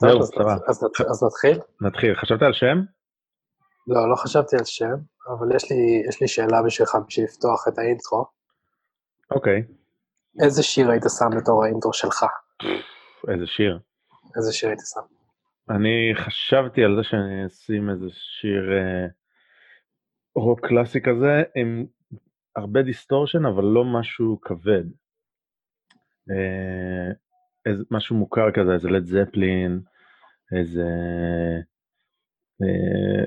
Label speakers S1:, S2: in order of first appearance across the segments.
S1: זהו, סבבה.
S2: אז נתחיל?
S1: נתחיל. חשבת על שם?
S2: לא, לא חשבתי על שם, אבל יש לי, יש לי שאלה בשבילך בשביל לפתוח את ה-intro.
S1: אוקיי.
S2: איזה שיר היית שם בתור ה-intro שלך?
S1: איזה שיר?
S2: איזה שיר היית שם?
S1: אני חשבתי על זה שאני אשים איזה שיר אה, רוק קלאסי כזה, עם הרבה distortion, אבל לא משהו כבד. אה, איזה, משהו מוכר כזה, איזה לד זפלין, איזה אה,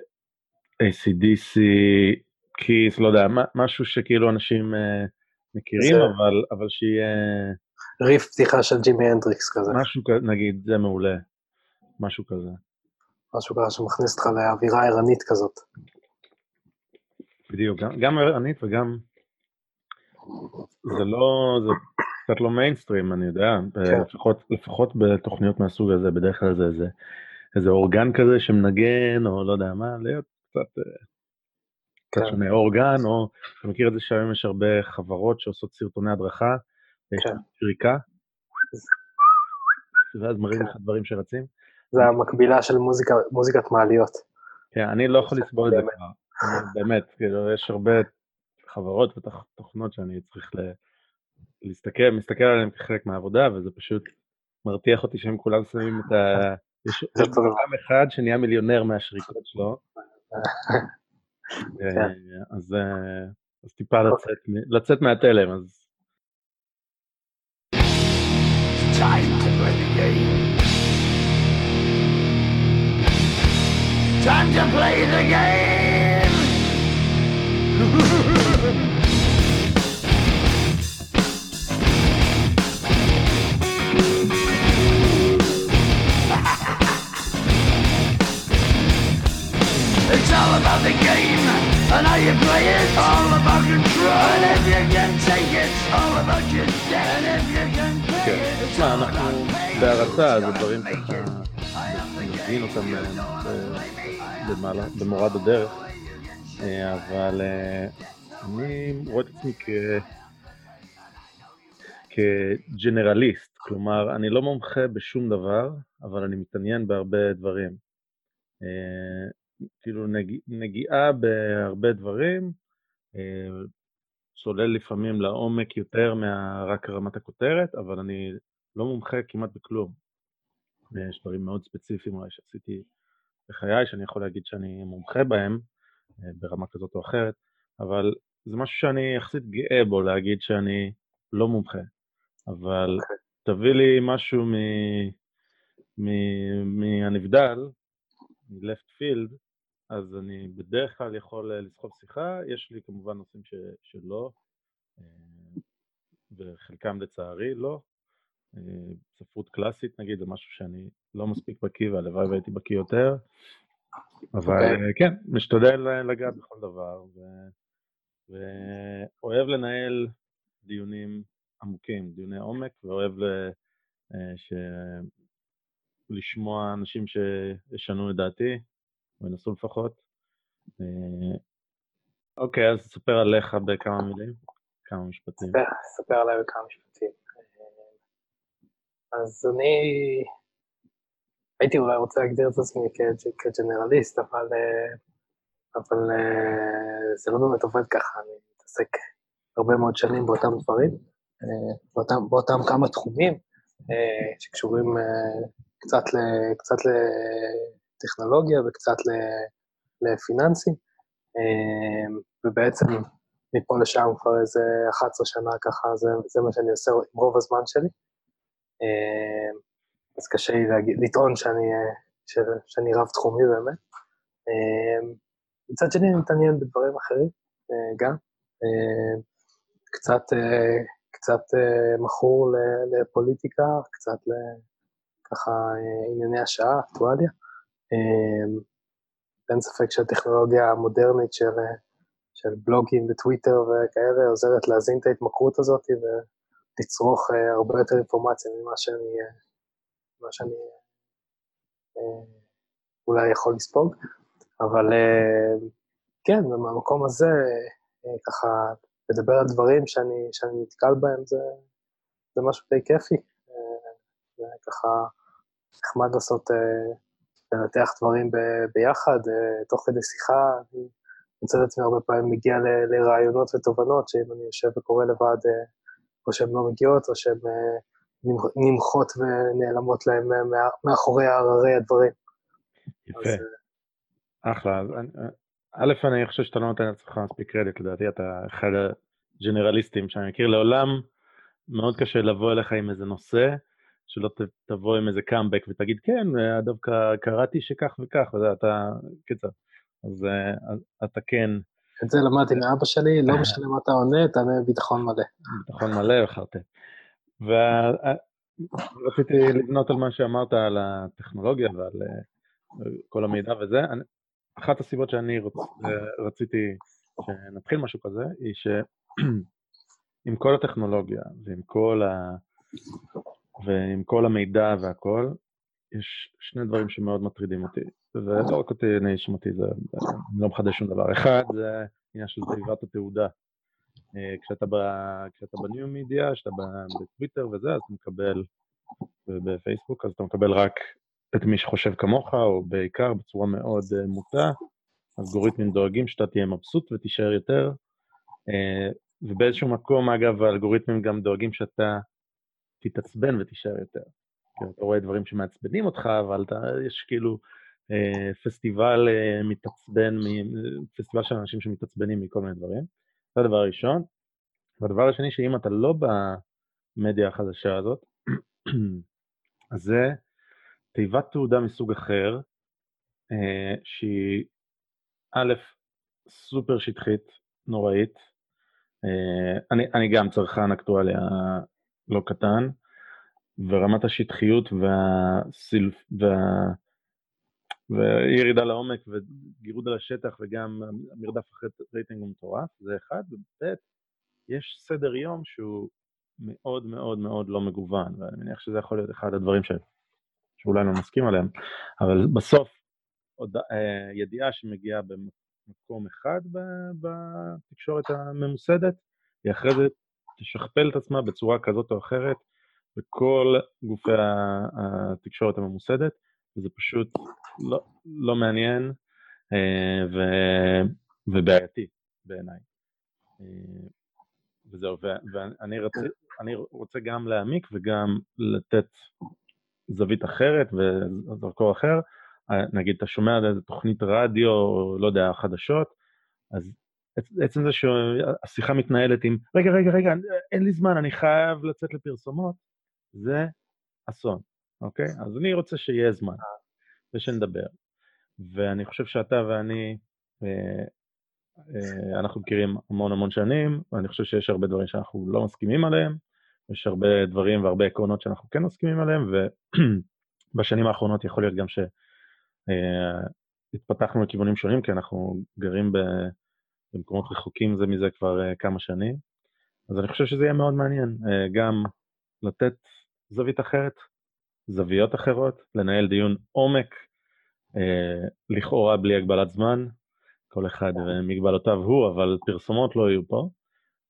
S1: ACDC, כיס, לא יודע, משהו שכאילו אנשים אה, מכירים, זה... אבל, אבל שיהיה...
S2: ריף פתיחה של ג'ימי הנדריקס כזה.
S1: משהו כזה, נגיד, זה מעולה. משהו כזה.
S2: משהו כזה שמכניס אותך לאווירה ערנית כזאת.
S1: בדיוק, גם, גם ערנית וגם... זה לא, זה קצת לא מיינסטרים, אני יודע, כן. לפחות, לפחות בתוכניות מהסוג הזה, בדרך כלל זה איזה, איזה אורגן כזה שמנגן, או לא יודע מה, להיות קצת, אה, קצת כן. שונה, אורגן, או, אתה מכיר את זה שהיום יש הרבה חברות שעושות סרטוני הדרכה, ויש כן. שריקה, ואז מראים כן. לך דברים שרצים.
S2: זה המקבילה של מוזיקה, מוזיקת מעליות.
S1: כן, אני לא יכול לסבול את זה כבר, באמת, כאילו, יש הרבה חברות ותוכנות שאני צריך להסתכל, מסתכל עליהן כחלק מהעבודה, וזה פשוט מרתיח אותי שהם כולם שמים את ה... יש אדם אחד שנהיה מיליונר מהשריקות שלו. כן. אה, אז טיפה אוקיי. לצאת מהתלם, אז... Time to play the game. Time to play the game. and how you play it. All about control. And if you can take it, all about your debt. And if you can pay it, it's all about בהרצה זה דברים ככה, נבין אותם במורד הדרך, אבל אני רואה את עצמי. כג'נרליסט, כלומר, אני לא מומחה בשום דבר, אבל אני מתעניין בהרבה דברים. כאילו נגיע, נגיעה בהרבה דברים, אה, צולל לפעמים לעומק יותר מרק רמת הכותרת, אבל אני לא מומחה כמעט בכלום. יש דברים מאוד ספציפיים אולי שעשיתי בחיי, שאני יכול להגיד שאני מומחה בהם, אה, ברמה כזאת או אחרת, אבל זה משהו שאני יחסית גאה בו להגיד שאני לא מומחה. אבל. אוקיי. תביא לי משהו מהנבדל, מלפט פילד, אז אני בדרך כלל יכול אה, לסחוב שיחה, יש לי כמובן נושאים ש, שלא, אה, וחלקם לצערי לא. אה, ספרות קלאסית נגיד זה משהו שאני לא מספיק בקיא והלוואי והייתי בקיא יותר, אבל okay. אוקיי. כן, משתדל לגעת בכל דבר, ו... ואוהב לנהל דיונים עמוקים, דיוני עומק, ואוהב ל... ש... לשמוע אנשים שישנו את דעתי, או ינסו לפחות. אה, אוקיי, אז תספר עליך בכמה מילים, כמה משפטים.
S2: ספר עליי בכמה משפטים. אה, אז אני הייתי אולי רוצה להגדיר את עצמי כג'נרליסט, אבל, אה, אבל זה לא באמת עובד ככה, אני מתעסק הרבה מאוד שנים באותם דברים, באותם, באותם כמה תחומים שקשורים קצת, ל, קצת לטכנולוגיה וקצת לפיננסים, אמ, ובעצם מפה לשם כבר איזה 11 שנה ככה, זה, זה מה שאני עושה עם רוב הזמן שלי. אמ, אז קשה לי להגיד, לטעון שאני, ש, שאני רב-תחומי באמת. אמ, מצד שני, אני מתעניין בדברים אחרים אה, גם. קצת, אה, קצת אה, מכור לפוליטיקה, קצת ככה ענייני השעה, אקטואליה. אין ספק שהטכנולוגיה המודרנית של, של בלוגים וטוויטר וכאלה עוזרת להזין את ההתמכרות הזאת ולצרוך uh, הרבה יותר אינפורמציה ממה שאני, uh, ממה שאני uh, אולי יכול לספוג. אבל כן, מהמקום הזה, ככה, לדבר על דברים שאני, שאני נתקל בהם זה, זה משהו די כיפי. Uh, ככה, נחמד לעשות, לנתח דברים ב- ביחד, תוך כדי שיחה. אני מוצא את עצמי הרבה פעמים מגיע ל- לרעיונות ותובנות, שאם אני יושב וקורא לבד, או שהן לא מגיעות, או שהן נמחות ונעלמות להם מאחורי הררי הדברים.
S1: יפה. אז, אחלה. אז, א', אני חושב שאתה לא נותן לעצמך מספיק קרדיט, לדעתי אתה אחד הג'נרליסטים שאני מכיר. לעולם מאוד קשה לבוא אליך עם איזה נושא, שלא תבוא עם איזה קאמבק ותגיד, כן, דווקא קראתי שכך וכך, ואתה, קיצר. אז אתה כן.
S2: את זה למדתי מאבא שלי, לא משנה מה אתה עונה, תענה ביטחון מלא.
S1: ביטחון מלא וחרטט. ורציתי לבנות על מה שאמרת על הטכנולוגיה ועל כל המידע וזה. אחת הסיבות שאני רוצ, רציתי שנתחיל משהו כזה, היא שעם כל הטכנולוגיה ועם כל, ה... ועם כל המידע והכל, יש שני דברים שמאוד מטרידים אותי, ולא רק אותי, אני שמעתי, זה, אני לא מחדש שום דבר. אחד, זה עניין של תיבת התעודה. אה, כשאתה, כשאתה בניו מידיה, כשאתה בטוויטר וזה, אז אתה מקבל, ובפייסבוק, אז אתה מקבל רק את מי שחושב כמוך, או בעיקר בצורה מאוד uh, מוטה, אלגוריתמים דואגים שאתה תהיה מבסוט ותישאר יותר, uh, ובאיזשהו מקום, אגב, האלגוריתמים גם דואגים שאתה תתעצבן ותישאר יותר. אתה רואה דברים שמעצבנים אותך, אבל אתה, יש כאילו uh, פסטיבל uh, מתעצבן, פסטיבל של אנשים שמתעצבנים מכל מיני דברים. זה הדבר הראשון. והדבר השני, שאם אתה לא במדיה החדשה הזאת, אז זה תיבת תעודה מסוג אחר, אה, שהיא א', סופר שטחית, נוראית. אה, אני, אני גם צרכן אקטואליה לא קטן, ורמת השטחיות והסילף, וה... וירידה לעומק וגירוד על השטח וגם מרדף אחרי רייטינג הוא מטורף, זה אחד, וב' יש סדר יום שהוא מאוד מאוד מאוד לא מגוון, ואני מניח שזה יכול להיות אחד הדברים ש... שאולי לא נסכים עליהם, אבל בסוף עוד, אה, ידיעה שמגיעה במקום אחד בתקשורת הממוסדת, היא אחרי זה תשכפל את עצמה בצורה כזאת או אחרת בכל גופי התקשורת הממוסדת, וזה פשוט לא, לא מעניין אה, ו, ובעייתי בעיניי. אה, וזהו, ואני רוצה, רוצה גם להעמיק וגם לתת זווית אחרת וזרקור אחר, נגיד אתה שומע על איזה תוכנית רדיו, לא יודע, חדשות, אז עצם זה שהשיחה מתנהלת עם, רגע, רגע, רגע, אין לי זמן, אני חייב לצאת לפרסומות, זה אסון, אוקיי? אז אני רוצה שיהיה זמן, ושנדבר. ואני חושב שאתה ואני, אה, אה, אנחנו מכירים המון המון שנים, ואני חושב שיש הרבה דברים שאנחנו לא מסכימים עליהם, יש הרבה דברים והרבה עקרונות שאנחנו כן מסכימים עליהם, ובשנים האחרונות יכול להיות גם שהתפתחנו אה, לכיוונים שונים, כי אנחנו גרים במקומות רחוקים זה מזה כבר אה, כמה שנים. אז אני חושב שזה יהיה מאוד מעניין, אה, גם לתת זווית אחרת, זוויות אחרות, לנהל דיון עומק, לכאורה בלי הגבלת זמן, כל אחד ומגבלותיו הוא, אבל פרסומות לא יהיו פה.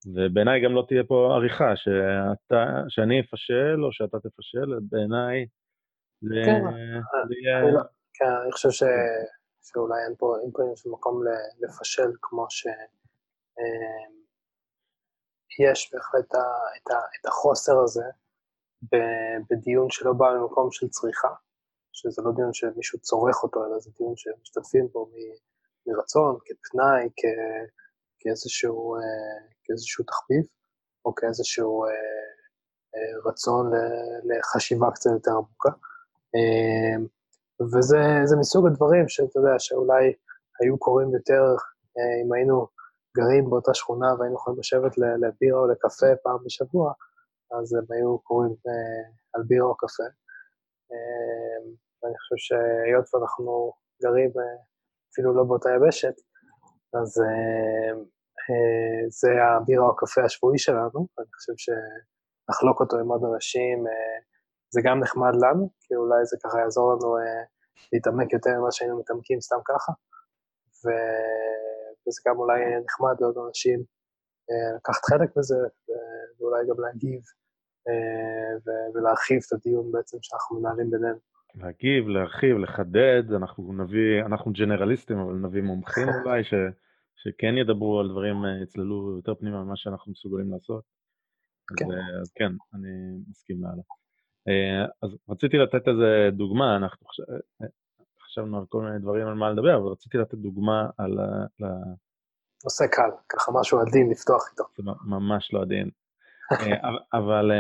S1: ובעיניי גם לא תהיה פה עריכה, שאתה, שאני אפשל או שאתה תפשל, בעיניי זה, כן,
S2: זה יהיה... כן, אני חושב ש, שאולי אין פה, אין פה איזשהו מקום לפשל כמו ש... אמ, יש בהחלט את, את החוסר הזה בדיון שלא בא ממקום של צריכה, שזה לא דיון שמישהו צורך אותו, אלא זה דיון שמשתתפים בו מרצון, כפנאי, כ... כאיזשהו, אה, כאיזשהו תחביב, או כאיזשהו אה, אה, רצון לחשיבה קצת יותר עמוקה. וזה מסוג הדברים שאתה יודע, שאולי היו קורים יותר אם היינו גרים באותה שכונה והיינו יכולים לשבת לבירה או לקפה פעם בשבוע, אז הם היו קוראים על בירה או קפה. ואני חושב שהיות ואנחנו גרים אפילו לא באותה יבשת, אז אה, זה הבירה או הקפה השבועי שלנו, אני חושב שנחלוק אותו עם עוד אנשים, אה, זה גם נחמד לנו, כי אולי זה ככה יעזור לנו אה, להתעמק יותר ממה שהיינו מתעמקים סתם ככה, ו... וזה גם אולי נחמד לעוד אנשים לקחת חלק בזה, ואולי גם להגיב ולהרחיב את הדיון בעצם שאנחנו מנהלים בינינו.
S1: להגיב, להרחיב, לחדד, אנחנו נביא, אנחנו ג'נרליסטים, אבל נביא מומחים אולי, ש, שכן ידברו על דברים, אה, יצללו יותר פנימה ממה שאנחנו מסוגלים לעשות. כן. אז, אה, אז כן, אני מסכים להלאה. אה, אז רציתי לתת איזה דוגמה, אנחנו חש... חשבנו על כל מיני דברים על מה לדבר, אבל רציתי לתת דוגמה על ה...
S2: נושא קל, ככה משהו עדין לפתוח איתו.
S1: זה ממש לא עדין. אבל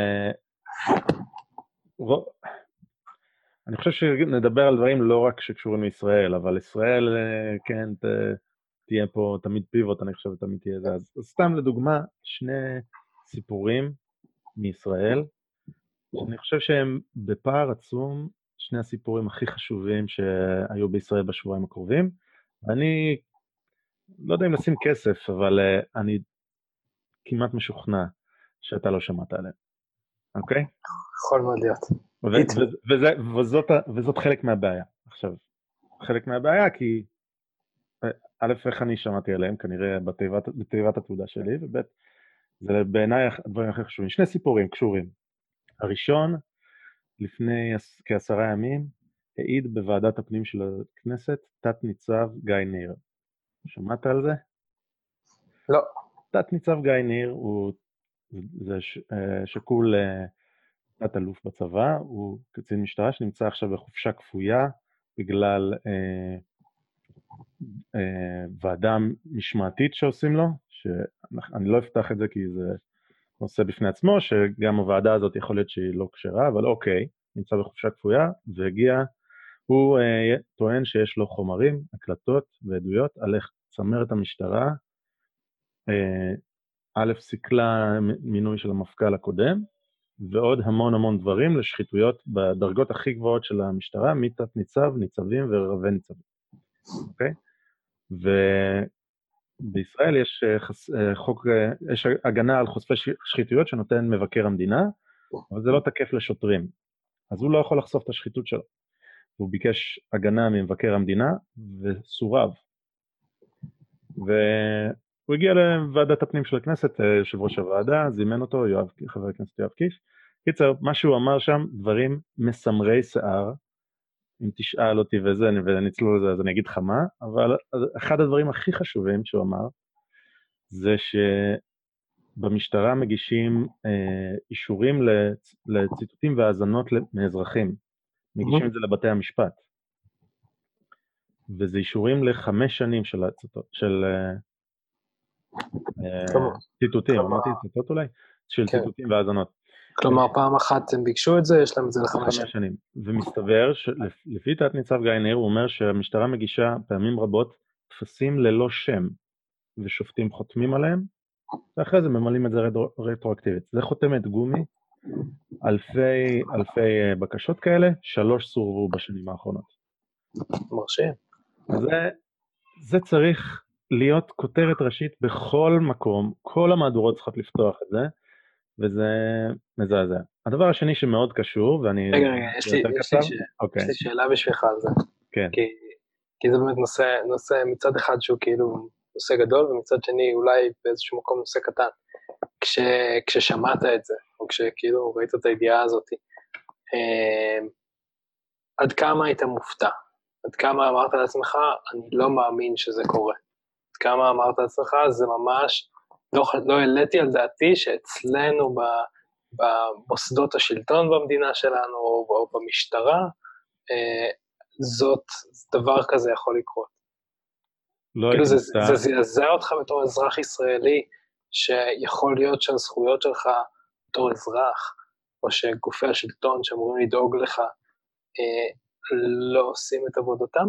S1: אני חושב שנדבר על דברים לא רק שקשורים לישראל, אבל ישראל, אה, כן, ת, תהיה פה תמיד פיבוט, אני חושב, תמיד תהיה זה. אז סתם לדוגמה, שני סיפורים מישראל, שאני חושב שהם בפער עצום, שני הסיפורים הכי חשובים שהיו בישראל בשבועיים הקרובים. ואני לא יודע אם לשים כסף, אבל uh, אני כמעט משוכנע שאתה לא שמעת עליהם, אוקיי?
S2: יכול מאוד להיות.
S1: וזאת, וזאת חלק מהבעיה. עכשיו, חלק מהבעיה כי, א', איך אני שמעתי עליהם, כנראה בתיבת, בתיבת התעודה שלי, וב', זה בעיניי הדברים הכי חשובים. שני סיפורים קשורים. הראשון, לפני כעשרה ימים, העיד בוועדת הפנים של הכנסת תת-ניצב גיא ניר. שמעת על זה?
S2: לא.
S1: תת-ניצב גיא ניר הוא זה אה, שקול תת-אלוף בצבא, הוא קצין משטרה שנמצא עכשיו בחופשה כפויה בגלל אה, אה, ועדה משמעתית שעושים לו, שאני לא אפתח את זה כי זה נושא בפני עצמו, שגם הוועדה הזאת יכול להיות שהיא לא כשרה, אבל אוקיי, נמצא בחופשה כפויה והגיע, הוא אה, טוען שיש לו חומרים, הקלטות ועדויות על איך צמרת המשטרה, אה, א', סיכלה מינוי של המפכ"ל הקודם, ועוד המון המון דברים לשחיתויות בדרגות הכי גבוהות של המשטרה, מתת ניצב, ניצבים ורבי ניצבים, אוקיי? ובישראל יש אה. אה, חוק, אה, יש הגנה על חושפי שחיתויות שנותן מבקר המדינה, אבל זה לא תקף לשוטרים. אז הוא לא יכול לחשוף את השחיתות שלו. הוא ביקש הגנה ממבקר המדינה וסורב. והוא הגיע לוועדת הפנים של הכנסת, יושב ראש הוועדה, זימן אותו, יואב, חבר הכנסת יואב קיש, קיצר, מה שהוא אמר שם, דברים מסמרי שיער, אם תשאל אותי וזה, ואני אצלול לזה, אז אני אגיד לך מה, אבל אחד הדברים הכי חשובים שהוא אמר, זה שבמשטרה מגישים אה, אישורים לצ, לציטוטים והאזנות מאזרחים. מגישים את זה לבתי המשפט. וזה אישורים לחמש שנים של, של אה, אה, ציטוטים, אמרתי ציטוט אולי? של כן. ציטוטים והאזנות.
S2: כלומר, פעם אחת הם ביקשו את זה, יש להם את זה לחמש שנים. שנים.
S1: ומסתבר שלפי תת-ניצב גיא ניר, הוא אומר שהמשטרה מגישה פעמים רבות טפסים ללא שם, ושופטים חותמים עליהם, ואחרי זה ממלאים את זה רטרואקטיבית. זה חותמת גומי, אלפי, אלפי אה, בקשות כאלה, שלוש סורבו בשנים האחרונות.
S2: מרשים.
S1: זה, זה צריך להיות כותרת ראשית בכל מקום, כל המהדורות צריכות לפתוח את זה, וזה מזעזע. הדבר השני שמאוד קשור, ואני...
S2: רגע, רגע, יש לי, יש, לי ש... אוקיי. יש לי שאלה בשבילך על זה.
S1: כן.
S2: כי, כי זה באמת נושא, נושא מצד אחד שהוא כאילו נושא גדול, ומצד שני אולי באיזשהו מקום נושא קטן. כש, כששמעת את זה, או כשכאילו ראית את הידיעה הזאת, אה, עד כמה היית מופתע? עד כמה אמרת לעצמך, אני לא מאמין שזה קורה? עד כמה אמרת לעצמך, זה ממש לא, לא העליתי על דעתי שאצלנו ב, במוסדות השלטון במדינה שלנו, או, במשטרה, אה, זאת, דבר כזה יכול לקרות.
S1: לא כאילו
S2: זה, זה זעזע אותך בתור אזרח ישראלי, שיכול להיות שהזכויות שלך בתור אזרח, או שגופי השלטון שאמורים לדאוג לך, אה, לא עושים את עבודתם?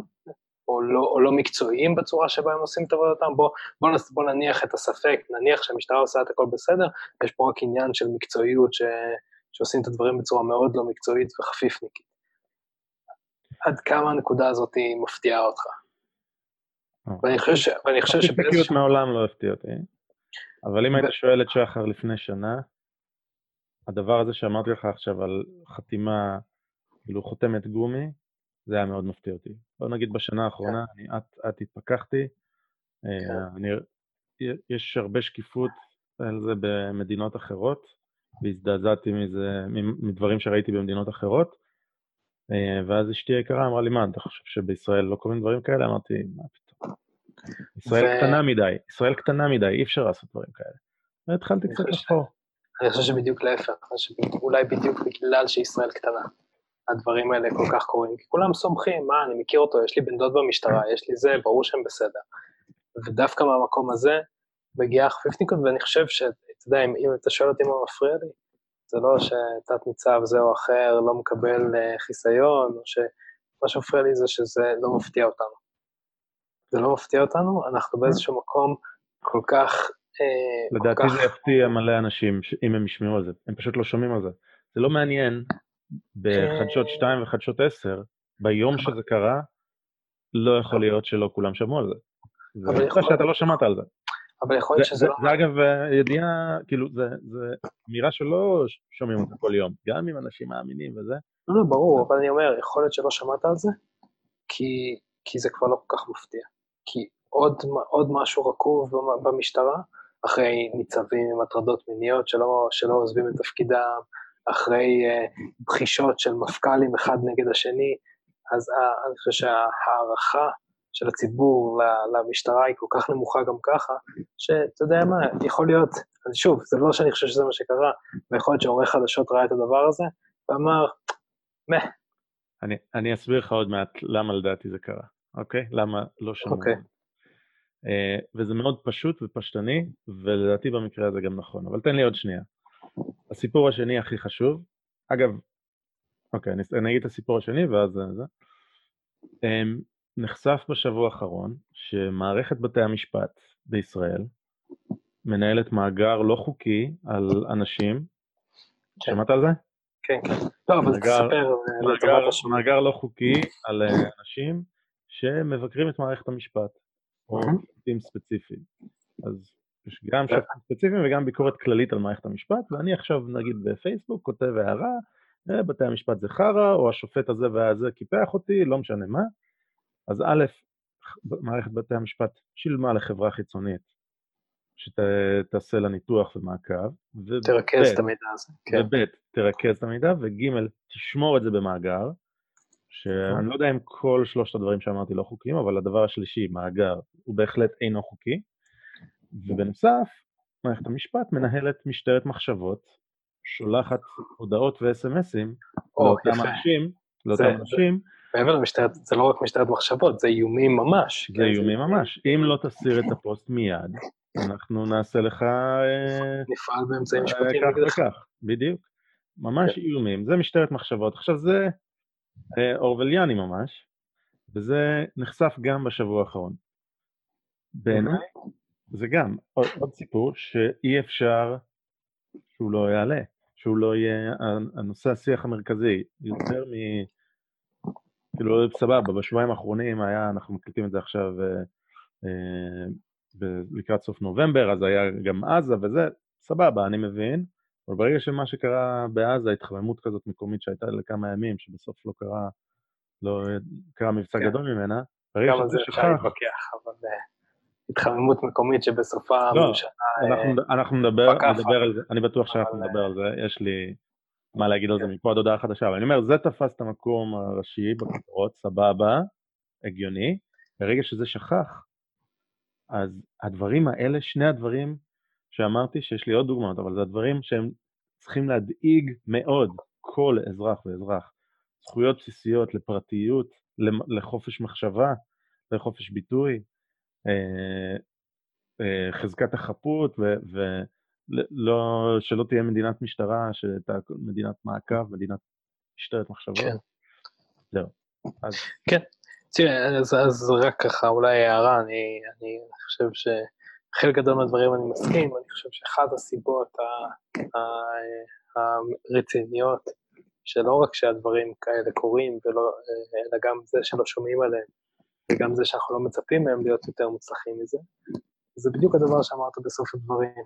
S2: או לא, או לא מקצועיים בצורה שבה הם עושים את עבודתם, בוא, בוא, בוא נניח את הספק, נניח שהמשטרה עושה את הכל בסדר, יש פה רק עניין של מקצועיות ש, שעושים את הדברים בצורה מאוד לא מקצועית וחפיפניקית. עד כמה הנקודה הזאת מפתיעה אותך?
S1: אה. ואני חושב ש... ואני חושב שבאיזשהו... חפיפניקיות מעולם לא הפתיע אותי, אבל אם היית שואל את שחר לפני שנה, הדבר הזה שאמרתי לך עכשיו על חתימה, כאילו חותמת גומי, זה היה מאוד מפתיע אותי. בוא נגיד בשנה האחרונה, כן. אני אט אט התפכחתי, אה, כן. אני, יש הרבה שקיפות על זה במדינות אחרות, והזדעזעתי מזה, מדברים שראיתי במדינות אחרות, אה, ואז אשתי היקרה אמרה לי, מה, אתה חושב שבישראל לא קורים דברים כאלה? אמרתי, מה פתאום. ישראל ו... קטנה מדי, ישראל קטנה מדי, אי אפשר לעשות דברים כאלה. והתחלתי קצת לחפור.
S2: אני חושב שבדיוק להפך, אולי בדיוק בגלל שישראל קטנה, הדברים האלה כל כך קורים. כי כולם סומכים, מה, אני מכיר אותו, יש לי בן דוד במשטרה, יש לי זה, ברור שהם בסדר. ודווקא מהמקום הזה מגיעה החפיפניקות, ואני חושב שאתה יודע, אם, אם אתה שואל אותי מה מפריע לי, זה לא שתת ניצב זה או אחר לא מקבל uh, חיסיון, או שמה שמפריע לי זה שזה לא מפתיע אותנו. זה לא מפתיע אותנו, אנחנו באיזשהו מקום כל כך...
S1: Uh, לדעתי כל כך... זה יפתיע מלא אנשים, אם הם ישמעו על זה, הם פשוט לא שומעים על זה. זה לא מעניין, בחדשות 2 וחדשות 10, ביום שזה קרה, לא יכול להיות שלא כולם שמעו על זה. זה יכול... שאתה לא שמעת על זה.
S2: אבל יכול להיות שזה לא...
S1: זה אגב אה, ידיעה, כאילו, זה אמירה שלא שומעים אותה כל יום, גם אם אנשים מאמינים וזה.
S2: לא, לא, ברור, אבל אני אומר, יכול להיות שלא שמעת על זה, כי, כי זה כבר לא כל כך מפתיע. כי עוד, עוד משהו רקוב במשטרה, אחרי ניצבים עם הטרדות מיניות שלא, שלא עוזבים את תפקידם, אחרי uh, בחישות של מפכ"לים אחד נגד השני, אז uh, אני חושב שההערכה של הציבור למשטרה היא כל כך נמוכה גם ככה, שאתה יודע מה, יכול להיות, אז שוב, זה לא שאני חושב שזה מה שקרה, ויכול להיות שעורך חדשות ראה את הדבר הזה, ואמר, מה.
S1: אני, אני אסביר לך עוד מעט למה לדעתי זה קרה, אוקיי? למה לא שמעו.
S2: אוקיי.
S1: Uh, וזה מאוד פשוט ופשטני, ולדעתי במקרה הזה גם נכון, אבל תן לי עוד שנייה. הסיפור השני הכי חשוב, אגב, אוקיי, אני, אני אגיד את הסיפור השני ואז זה. Um, נחשף בשבוע האחרון שמערכת בתי המשפט בישראל מנהלת מאגר לא חוקי על אנשים. כן. שמעת על זה?
S2: כן, כן. לא, אבל תספר.
S1: מאגר, מאגר לא חוקי על אה, אנשים שמבקרים את מערכת המשפט, או שופטים ספציפיים. אז יש גם כן. שופטים ספציפיים וגם ביקורת כללית על מערכת המשפט, ואני עכשיו, נגיד בפייסבוק, כותב הערה, אה, בתי המשפט זה חרא, או השופט הזה והזה קיפח אותי, לא משנה מה. אז א', מערכת בתי המשפט שילמה לחברה חיצונית שתעשה לה ניתוח ומעקב.
S2: תרכז את המידע הזה,
S1: כן. וב', תרכז את המידע, וג', תשמור את זה במאגר, שאני לא יודע אם כל שלושת הדברים שאמרתי לא חוקיים, אבל הדבר השלישי, מאגר, הוא בהחלט אינו חוקי. ובנוסף, מערכת המשפט מנהלת משטרת מחשבות, שולחת הודעות ו-SMSים לאותם אנשים, לאותם אנשים,
S2: מעבר למשטרת, זה לא רק משטרת מחשבות, זה איומים ממש.
S1: זה איומים ממש. אם לא תסיר את הפוסט מיד, אנחנו נעשה לך...
S2: אה, נפעל באמצעים אה, משפטיים
S1: נגדך. כך וכך, בדיוק. ממש כן. איומים. זה משטרת מחשבות. עכשיו, זה אה, אורוולייני ממש, וזה נחשף גם בשבוע האחרון. בעיניי, זה גם עוד, עוד סיפור שאי אפשר שהוא לא יעלה, שהוא לא יהיה הנושא השיח המרכזי, יותר מ... כאילו, סבבה, בשבועיים האחרונים היה, אנחנו מקליטים את זה עכשיו אה, אה, לקראת סוף נובמבר, אז היה גם עזה וזה, סבבה, אני מבין, אבל ברגע שמה שקרה בעזה, התחממות כזאת מקומית שהייתה לכמה ימים, שבסוף לא קרה, לא קרה מבצע כן. גדול ממנה,
S2: ברגע שזה שכח... על זה אפשר להתווכח, אבל אה, התחממות מקומית שבסופה
S1: לא, הממשלה... אנחנו, אנחנו נדבר, נדבר על זה, אני בטוח שאנחנו נדבר על זה, יש לי... מה להגיד על זה כן. מפה עד הודעה חדשה, אבל אני אומר, זה תפס את המקום הראשי בכותרות, סבבה, הגיוני, ברגע שזה שכח, אז הדברים האלה, שני הדברים שאמרתי, שיש לי עוד דוגמאות, אבל זה הדברים שהם צריכים להדאיג מאוד כל אזרח ואזרח. זכויות בסיסיות לפרטיות, לחופש מחשבה, לחופש ביטוי, אה, אה, חזקת החפות לא, שלא תהיה מדינת משטרה, שתהיה מדינת מעקב, מדינת משטרת מחשבות. כן. זהו. אז...
S2: כן. תראה, אז, אז רק ככה, אולי הערה, אני, אני חושב שחלק גדול מהדברים אני מסכים, אני חושב שאחת הסיבות הרציניות, שלא רק שהדברים כאלה קורים, ולא, אלא גם זה שלא שומעים עליהם, וגם זה שאנחנו לא מצפים מהם להיות יותר מוצלחים מזה, זה בדיוק הדבר שאמרת בסוף הדברים.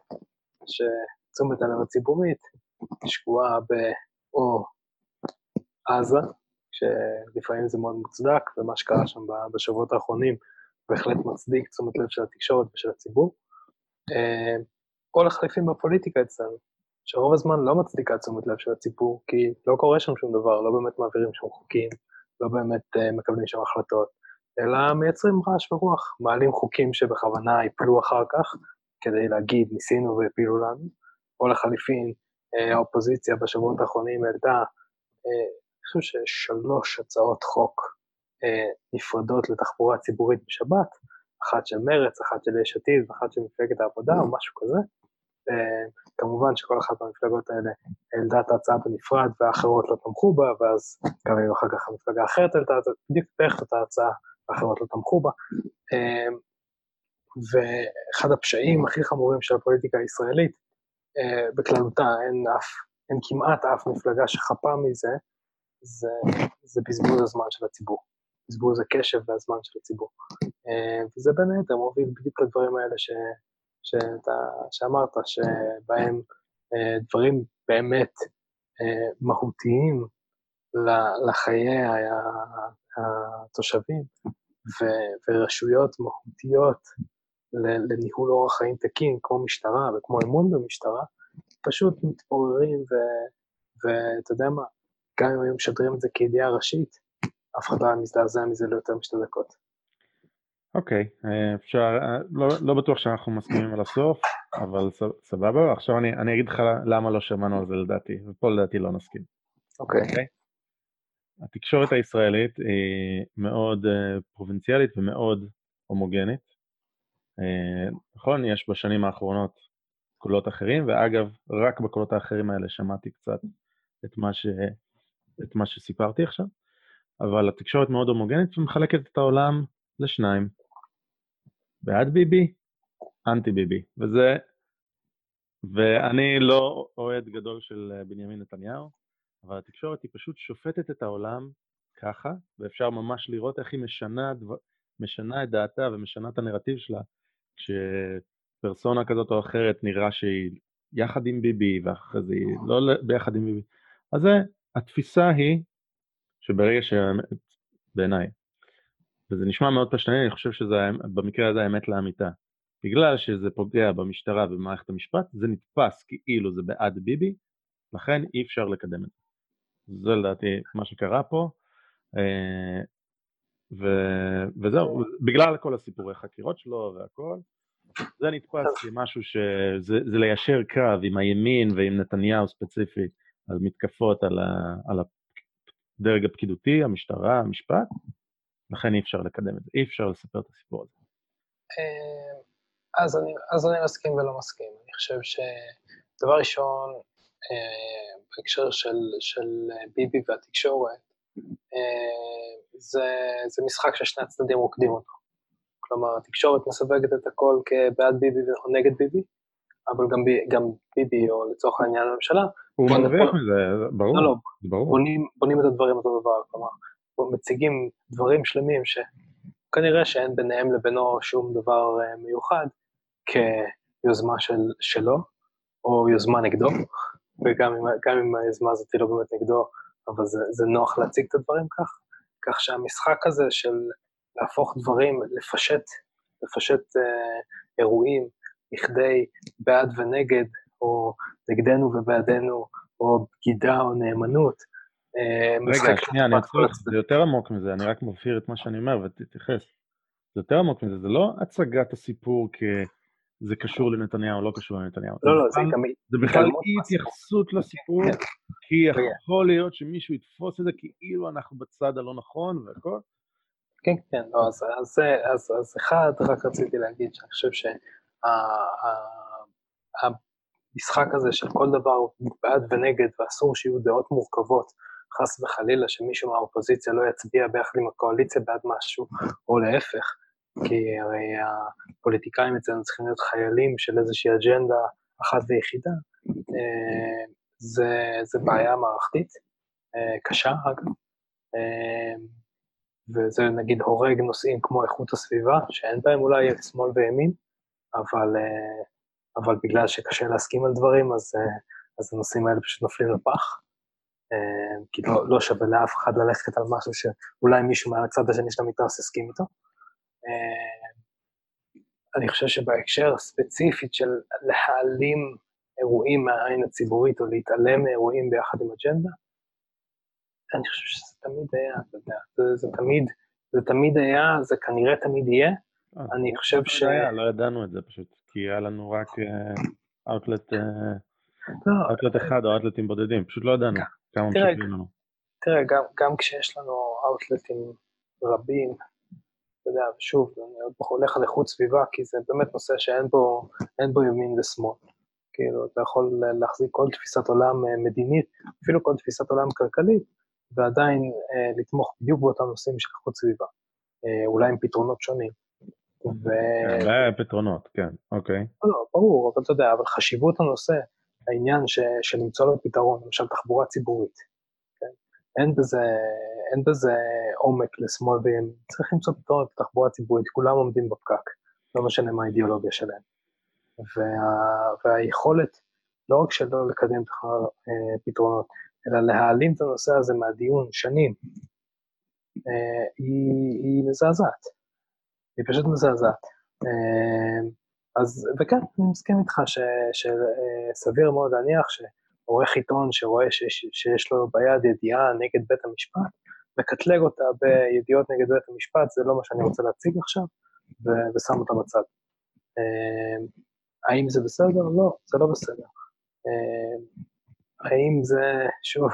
S2: שתשומת הלב הציבורית שקועה באו עזה, שלפעמים זה מאוד מוצדק, ומה שקרה שם בשבועות האחרונים בהחלט מצדיק תשומת לב של התקשורת ושל הציבור, אה, או לחליפים בפוליטיקה אצלנו, שרוב הזמן לא מצדיקה תשומת לב של הציבור, כי לא קורה שם שום דבר, לא באמת מעבירים שם חוקים, לא באמת uh, מקבלים שם החלטות, אלא מייצרים רעש ורוח, מעלים חוקים שבכוונה ייפלו אחר כך, כדי להגיד, ניסינו והפילו לנו, או לחליפין, uh, האופוזיציה בשבועות האחרונים העלתה, uh, אני חושב ששלוש הצעות חוק uh, נפרדות לתחבורה ציבורית בשבת, אחת של מרץ, אחת של יש עתיד ואחת של מפלגת העבודה או משהו כזה. כמובן שכל אחת מהמפלגות האלה העלתה את ההצעה בנפרד והאחרות לא תמכו בה, ואז גם אם אחר כך המפלגה האחרת העלתה בדיוק בערך את ההצעה והאחרות לא תמכו בה. ואחד הפשעים הכי חמורים של הפוליטיקה הישראלית, בכללותה, אין, אף, אין כמעט אף מפלגה שחפה מזה, זה, זה בזבוז הזמן של הציבור. בזבוז הקשב והזמן של הציבור. אה, וזה בין היתר מוביל בדיוק לדברים האלה ש, שאתה, שאמרת, שבהם אה, דברים באמת אה, מהותיים לחיי התושבים ורשויות מהותיות לניהול אורח חיים תקין, כמו משטרה וכמו אמון במשטרה, פשוט מתעוררים, ואתה יודע מה, גם אם היו משדרים את זה כידיעה ראשית, אף אחד לא היה מזדעזע מזה ליותר משתי דקות.
S1: אוקיי, אה, אפשר, אה, לא, לא בטוח שאנחנו מסכימים על הסוף, אבל סבבה, עכשיו אני, אני אגיד לך למה לא שמענו על זה לדעתי, ופה לדעתי לא נסכים.
S2: אוקיי. Okay. אוקיי?
S1: Okay? התקשורת הישראלית היא מאוד uh, פרובינציאלית ומאוד הומוגנית. Uh, נכון, יש בשנים האחרונות קולות אחרים, ואגב, רק בקולות האחרים האלה שמעתי קצת את מה, ש, את מה שסיפרתי עכשיו. אבל התקשורת מאוד הומוגנית ומחלקת את העולם לשניים. בעד ביבי, אנטי ביבי. וזה, ואני לא אוהד גדול של אה, בנימין נתניהו, אבל התקשורת היא פשוט שופטת את העולם ככה, ואפשר ממש לראות איך היא משנה, דבר, משנה את דעתה ומשנה את הנרטיב שלה, כשפרסונה כזאת או אחרת נראה שהיא יחד עם ביבי, ואחרי זה היא לא ביחד עם ביבי. אז זה, התפיסה היא שברגע ש... בעיניי, וזה נשמע מאוד פשטני, אני חושב שזה במקרה הזה האמת לאמיתה. בגלל שזה פוגע במשטרה ובמערכת המשפט, זה נתפס כאילו זה בעד ביבי, לכן אי אפשר לקדם את זה. זה לדעתי מה שקרה פה, אה, ו... וזהו, בגלל כל הסיפורי חקירות שלו והכל, זה נתפס כמשהו שזה ליישר קו עם הימין ועם נתניהו ספציפית על מתקפות על, ה... על הדרג הפקידותי, המשטרה, המשפט, לכן אי אפשר לקדם את זה, אי אפשר לספר את הסיפור הזה.
S2: אה, אז אני, אז אני מסכים ולא מסכים. אני חושב שדבר ראשון, בהקשר של, של ביבי והתקשורת, אה, זה, זה משחק ששני הצדדים רוקדים אותו. כלומר, התקשורת מסווגת את הכל כבעד ביבי או נגד ביבי, אבל גם, ב, גם ביבי, או לצורך העניין הממשלה,
S1: הוא מרוויח מזה, ברור. לא, לא, ברור.
S2: בונים, בונים את הדברים אותו דבר, כלומר, מציגים דברים שלמים שכנראה שאין ביניהם לבינו שום דבר uh, מיוחד כיוזמה של, שלו, או יוזמה נגדו, וגם אם, אם היוזמה הזאת היא לא באמת נגדו, אבל זה, זה נוח להציג את הדברים כך, כך שהמשחק הזה של להפוך דברים, לפשט, לפשט uh, אירועים לכדי בעד ונגד, או נגדנו ובעדנו, או בגידה או נאמנות.
S1: אה, רגע, שנייה, אני רוצה, זה יותר עמוק מזה, אני רק מבהיר את מה שאני אומר ותתייחס. זה יותר עמוק מזה, זה לא הצגת הסיפור כזה קשור לנתניהו, לא קשור לנתניהו.
S2: לא, לא, זה גם...
S1: זה בכלל אי התייחסות לסיפור, כן. כי כן. יכול להיות שמישהו יתפוס את זה כאילו אנחנו בצד הלא נכון והכל.
S2: כן, כן, לא, אז, אז, אז, אז אחד, רק רציתי להגיד שאני חושב שה... המשחק הזה של כל דבר בעד ונגד, ואסור שיהיו דעות מורכבות, חס וחלילה שמישהו מהאופוזיציה לא יצביע ביחד עם הקואליציה בעד משהו, או להפך, כי הרי הפוליטיקאים אצלנו צריכים להיות חיילים של איזושהי אג'נדה אחת ויחידה. אה, זה, זה בעיה מערכתית, אה, קשה אגב, אה, וזה נגיד הורג נושאים כמו איכות הסביבה, שאין בהם אולי שמאל וימין, אבל אבל בגלל שקשה להסכים על דברים, אז, אז הנושאים האלה פשוט נופלים לפח. כי לא, לא שווה לאף אחד ללכת על משהו שאולי מישהו מהצד השני של המתרס יסכים איתו. אה, אני חושב שבהקשר הספציפית של להעלים אירועים מהעין הציבורית או להתעלם מאירועים ביחד עם אג'נדה, אני חושב שזה תמיד היה, אתה יודע, זה, זה תמיד, זה תמיד היה, זה כנראה תמיד יהיה. אה, אני חושב ש...
S1: היה, לא ידענו את זה פשוט, כי היה לנו רק אאוטלט אה, אאוטלט לא. אחד או אאוטלטים בודדים, פשוט לא ידענו כמה משקרים לנו.
S2: תראה, גם, גם כשיש לנו אאוטלטים רבים, אתה יודע, ושוב, אני עוד הולך על איכות סביבה, כי זה באמת נושא שאין בו, בו ימין ושמאל. כאילו, אתה יכול להחזיק כל תפיסת עולם אה, מדינית, אפילו כל תפיסת עולם כלכלית, ועדיין אה, לתמוך בדיוק באותם נושאים של איכות סביבה, אה, אולי עם פתרונות שונים.
S1: ו... אולי פתרונות, כן, אוקיי.
S2: לא, לא, ברור, אבל אתה יודע, אבל חשיבות הנושא, העניין ש, של למצוא לו פתרון, למשל תחבורה ציבורית, כן? אין בזה, אין בזה עומק לשמאל וימין, צריך למצוא פתרון לתחבורה ציבורית, כולם עומדים בפקק, לא משנה מה האידיאולוגיה שלהם. וה, והיכולת לא רק שלא לקדם אה, פתרונות, אלא להעלים את הנושא הזה מהדיון שנים, אה, היא, היא מזעזעת. היא פשוט מזעזעת. אה, אז, וכן, אני מסכים איתך שסביר מאוד להניח שעורך עיתון שרואה שיש, שיש לו ביד ידיעה נגד בית המשפט, מקטלג אותה בידיעות נגד בית המשפט, זה לא מה שאני רוצה להציג עכשיו, ו- ושם אותה בצד. האם זה בסדר? לא, זה לא בסדר. האם זה, שוב,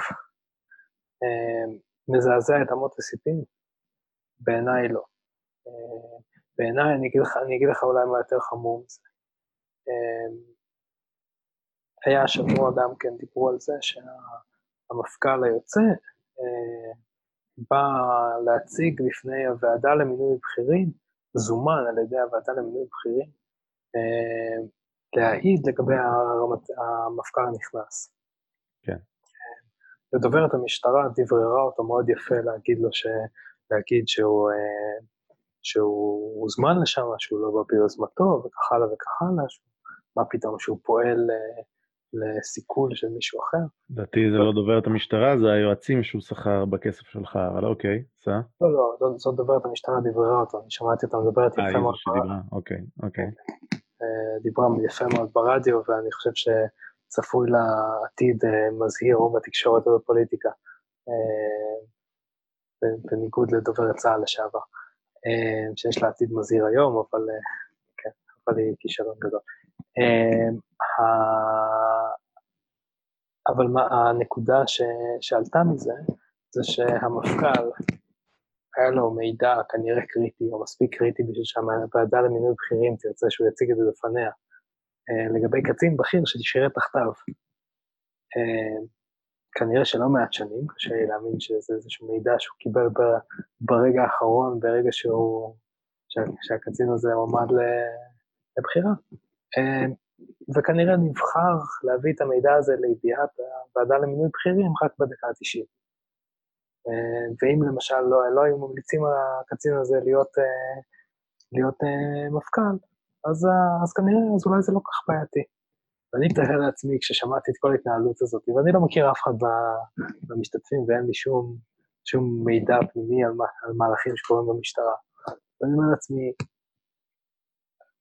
S2: מזעזע את אמות הסיפים? בעיניי לא. בעיניי, אני אני אגיד לך אולי מה יותר חמור מזה. היה השבוע גם כן, דיברו על זה שהמפכ"ל היוצא בא להציג בפני הוועדה למינוי בכירים, זומן על ידי הוועדה למינוי בכירים, להעיד לגבי המפכ"ל הנכנס.
S1: כן.
S2: ודוברת המשטרה דבררה אותו מאוד יפה להגיד לו ש... להגיד שהוא, אה, שהוא הוזמן לשם, שהוא לא בא ביוזמתו, וכך הלאה וכך הלאה, מה פתאום שהוא פועל אה, לסיכול של מישהו אחר.
S1: לדעתי זה לא דוברת המשטרה, זה היועצים שהוא שכר בכסף שלך, אבל אוקיי, סע.
S2: לא, לא, זאת דוברת המשטרה דבררה אותו, אני שמעתי אותה מדברת
S1: יפה מאוד. אה, היא זו שדיברה, אוקיי, אוקיי.
S2: דיברה יפה מאוד ברדיו, ואני חושב שצפוי לה עתיד אה, מזהיר או בתקשורת או בפוליטיקה, אה, בניגוד לדוברת צה"ל לשעבר, אה, שיש לה עתיד מזהיר היום, אבל כן, אבל היא כישלון גדול. אבל מה, הנקודה שעלתה מזה, זה שהמפכ"ל, היה לו מידע כנראה קריטי, או מספיק קריטי בשביל שהוועדה למינוי בכירים תרצה שהוא יציג את זה בפניה, אה, לגבי קצין בכיר ששירת תחתיו. אה, כנראה שלא מעט שנים, קשה לי להאמין שזה איזשהו מידע שהוא קיבל ברגע האחרון, ברגע שהוא, שה, שהקצין הזה עמד לבחירה. אה, וכנראה נבחר להביא את המידע הזה לידיעת הוועדה למינוי בכירים רק בדקה ה-90. אה, ואם למשל לא, לא היו ממליצים על הקצין הזה להיות, אה, להיות מפכ"ל, אז, אז כנראה, אז אולי זה לא כך בעייתי. ואני מתאר לעצמי כששמעתי את כל ההתנהלות הזאת, ואני לא מכיר אף אחד במשתתפים ואין לי שום, שום מידע פנימי על, מה, על מהלכים שקורים במשטרה. ואני אומר לעצמי,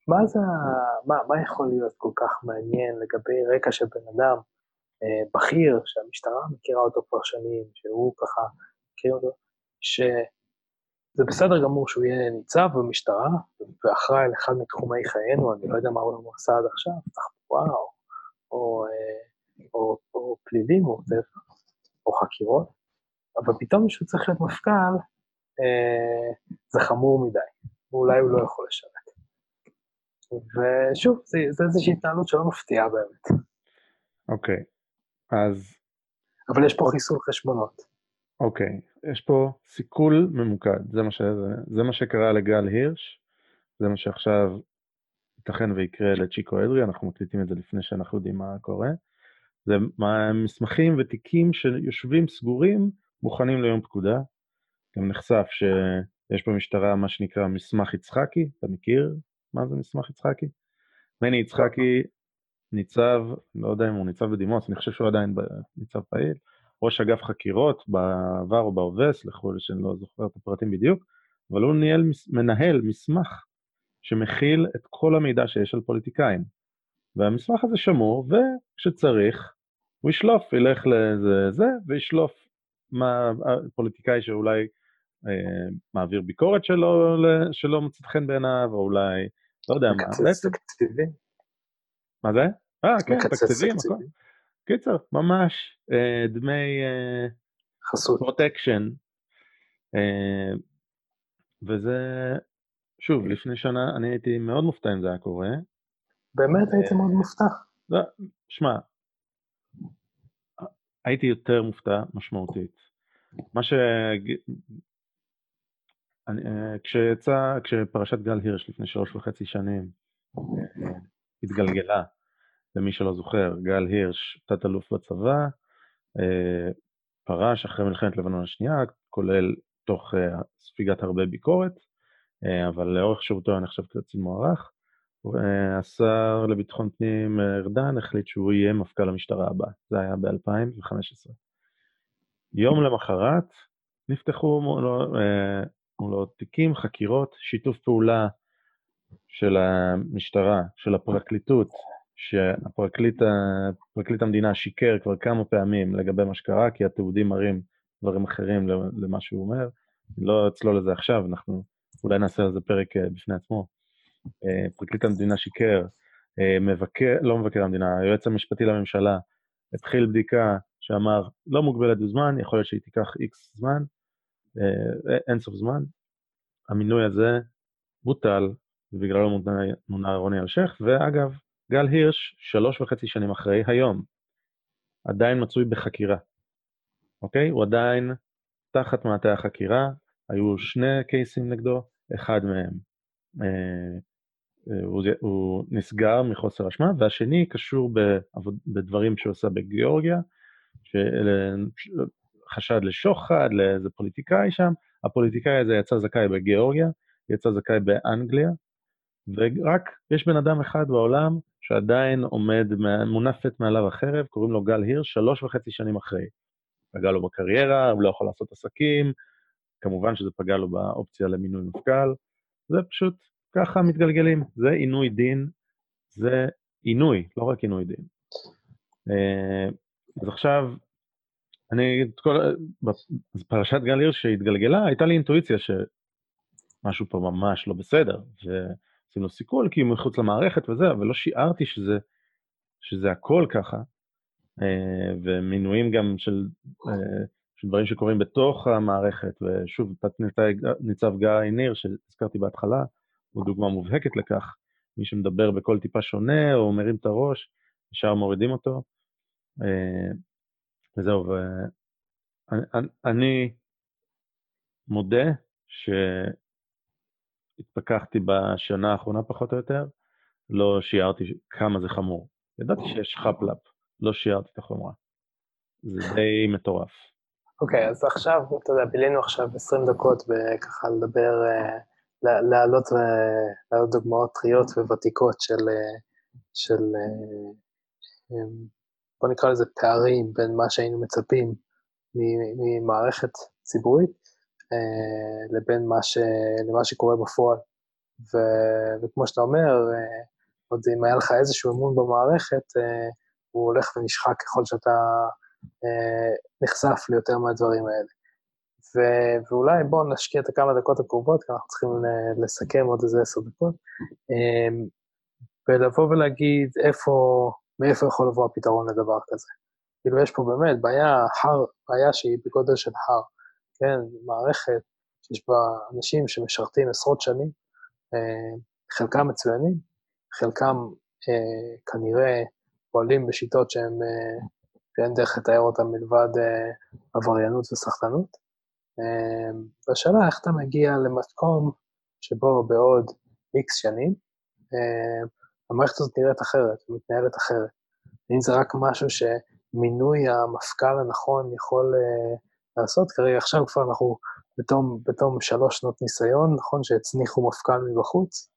S2: מה זה, מה, מה יכול להיות כל כך מעניין לגבי רקע של בן אדם אה, בכיר, שהמשטרה מכירה אותו כבר שנים, שהוא ככה מכיר אותו, שזה בסדר גמור שהוא יהיה ניצב במשטרה ואחראי על אחד מתחומי חיינו, אני לא יודע מה הוא עשה עד עכשיו, תחבורה או, או, אה, או, או פלילים או טבע, או חקירות, אבל פתאום מישהו צריך להיות מפכ"ל, אה, זה חמור מדי, ואולי הוא לא יכול לשרת. ושוב, זו איזושהי התנהלות שלא מפתיעה באמת.
S1: אוקיי, okay. אז...
S2: אבל יש פה חיסול חשבונות.
S1: אוקיי, יש פה סיכול ממוקד, זה מה, ש... זה מה שקרה לגל הירש, זה מה שעכשיו ייתכן ויקרה לצ'יקו אדרי, אנחנו מקליטים את זה לפני שאנחנו יודעים מה קורה. זה מסמכים ותיקים שיושבים סגורים, מוכנים ליום פקודה. גם נחשף שיש במשטרה מה שנקרא מסמך יצחקי, אתה מכיר מה זה מסמך יצחקי? מני יצחקי ניצב, לא יודע אם הוא ניצב בדימוס, אני חושב שהוא עדיין ניצב פעיל, ראש אגף חקירות בעבר או בהווה, סלחו לי שאני לא זוכר את הפרטים בדיוק, אבל הוא ניהל, מנהל מסמך שמכיל את כל המידע שיש על פוליטיקאים. והמסמך הזה שמור, וכשצריך, הוא ישלוף, ילך לזה זה, וישלוף מה הפוליטיקאי שאולי אה, מעביר ביקורת שלא, שלא מצאה חן בעיניו, או אולי, לא יודע מה.
S2: מקצץ תקציבים.
S1: מה זה? אה, כן, תקציבים, הכל. קיצר, ממש אה, דמי אה,
S2: חסות.
S1: פרוטקשן. אה, וזה, שוב, לפני שנה אני הייתי מאוד מופתע אם זה היה קורה.
S2: באמת הייתי מאוד מופתע.
S1: לא, שמע, הייתי יותר מופתע משמעותית. מה ש... כשיצא, כשפרשת גל הירש לפני שלוש וחצי שנים התגלגלה, למי שלא זוכר, גל הירש, תת-אלוף בצבא, פרש אחרי מלחמת לבנון השנייה, כולל תוך ספיגת הרבה ביקורת, אבל לאורך שירותו היה נחשב קצין מוערך. השר לביטחון פנים ארדן החליט שהוא יהיה מפכ"ל המשטרה הבא, זה היה ב-2015. יום למחרת נפתחו מולו, מולו תיקים, חקירות, שיתוף פעולה של המשטרה, של הפרקליטות, שהפרקליט המדינה שיקר כבר כמה פעמים לגבי מה שקרה, כי התיעודים מראים דברים אחרים למה שהוא אומר. לא אצלול לזה עכשיו, אנחנו אולי נעשה על זה פרק אה, בפני עצמו. אה, פרקליט המדינה שיקר, אה, מבקר, לא מבקר המדינה, היועץ המשפטי לממשלה התחיל בדיקה שאמר, לא מוגבלת בזמן, יכול להיות שהיא תיקח איקס זמן, אין סוף זמן. המינוי הזה בוטל, ובגללו מונה רוני אלשיך, ואגב, גל הירש, שלוש וחצי שנים אחרי, היום, עדיין מצוי בחקירה, אוקיי? הוא עדיין תחת מעטה החקירה, היו שני קייסים נגדו, אחד מהם אה, אה, הוא, הוא נסגר מחוסר אשמה, והשני קשור בעבוד, בדברים שהוא עושה בגיאורגיה, חשד לשוחד, לאיזה פוליטיקאי שם, הפוליטיקאי הזה יצא זכאי בגיאורגיה, יצא זכאי באנגליה, ורק יש בן אדם אחד בעולם שעדיין עומד, מונפת מעליו החרב, קוראים לו גל הירש, שלוש וחצי שנים אחרי. פגע לו בקריירה, הוא לא יכול לעשות עסקים, כמובן שזה פגע לו באופציה למינוי מפכ"ל, זה פשוט ככה מתגלגלים, זה עינוי דין, זה עינוי, לא רק עינוי דין. אה, אז עכשיו, אני אגיד, פרשת גל הירש שהתגלגלה, הייתה לי אינטואיציה שמשהו פה ממש לא בסדר, ועשינו סיכול כי הוא מחוץ למערכת וזה, אבל לא שיערתי שזה, שזה הכל ככה, אה, ומינויים גם של, אה, של דברים שקורים בתוך המערכת, ושוב, תת-ניצב גיא ניר, שהזכרתי בהתחלה, הוא דוגמה מובהקת לכך. מי שמדבר בקול טיפה שונה, או מרים את הראש, ישר מורידים אותו. אה, וזהו, ואני מודה שהתפכחתי בשנה האחרונה פחות או יותר, לא שיערתי כמה זה חמור. ידעתי שיש חפלאפ, לא שיערתי את החומרה. זה די מטורף.
S2: אוקיי, okay, אז עכשיו, אתה יודע, בילינו עכשיו 20 דקות וככה לדבר, uh, להעלות, להעלות דוגמאות טריות וותיקות של, uh, של um, בוא נקרא לזה פערים בין מה שהיינו מצפים ממערכת ציבורית uh, לבין מה, ש, למה שקורה בפועל. ו, וכמו שאתה אומר, uh, עוד אם היה לך איזשהו אמון במערכת, uh, הוא הולך ונשחק ככל שאתה אה, נחשף ליותר מהדברים האלה. ו, ואולי בואו נשקיע את הכמה דקות הקרובות, כי אנחנו צריכים לסכם עוד איזה עשר דקות, אה, ולבוא ולהגיד איפה, מאיפה יכול לבוא הפתרון לדבר כזה. כאילו, יש פה באמת בעיה, הר, בעיה שהיא בגודל של הר, כן? מערכת שיש בה אנשים שמשרתים עשרות שנים, אה, חלקם מצוינים, חלקם אה, כנראה פועלים בשיטות שהן אה, ואין דרך לתאר אותם מלבד עבריינות וסחטנות. והשאלה איך אתה מגיע למקום שבו בעוד איקס שנים, המערכת הזאת נראית אחרת, מתנהלת אחרת. אם זה רק משהו שמינוי המפכ"ל הנכון יכול uh, לעשות, כרגע עכשיו כבר אנחנו בתום, בתום שלוש שנות ניסיון, נכון שהצניחו מפכ"ל מבחוץ,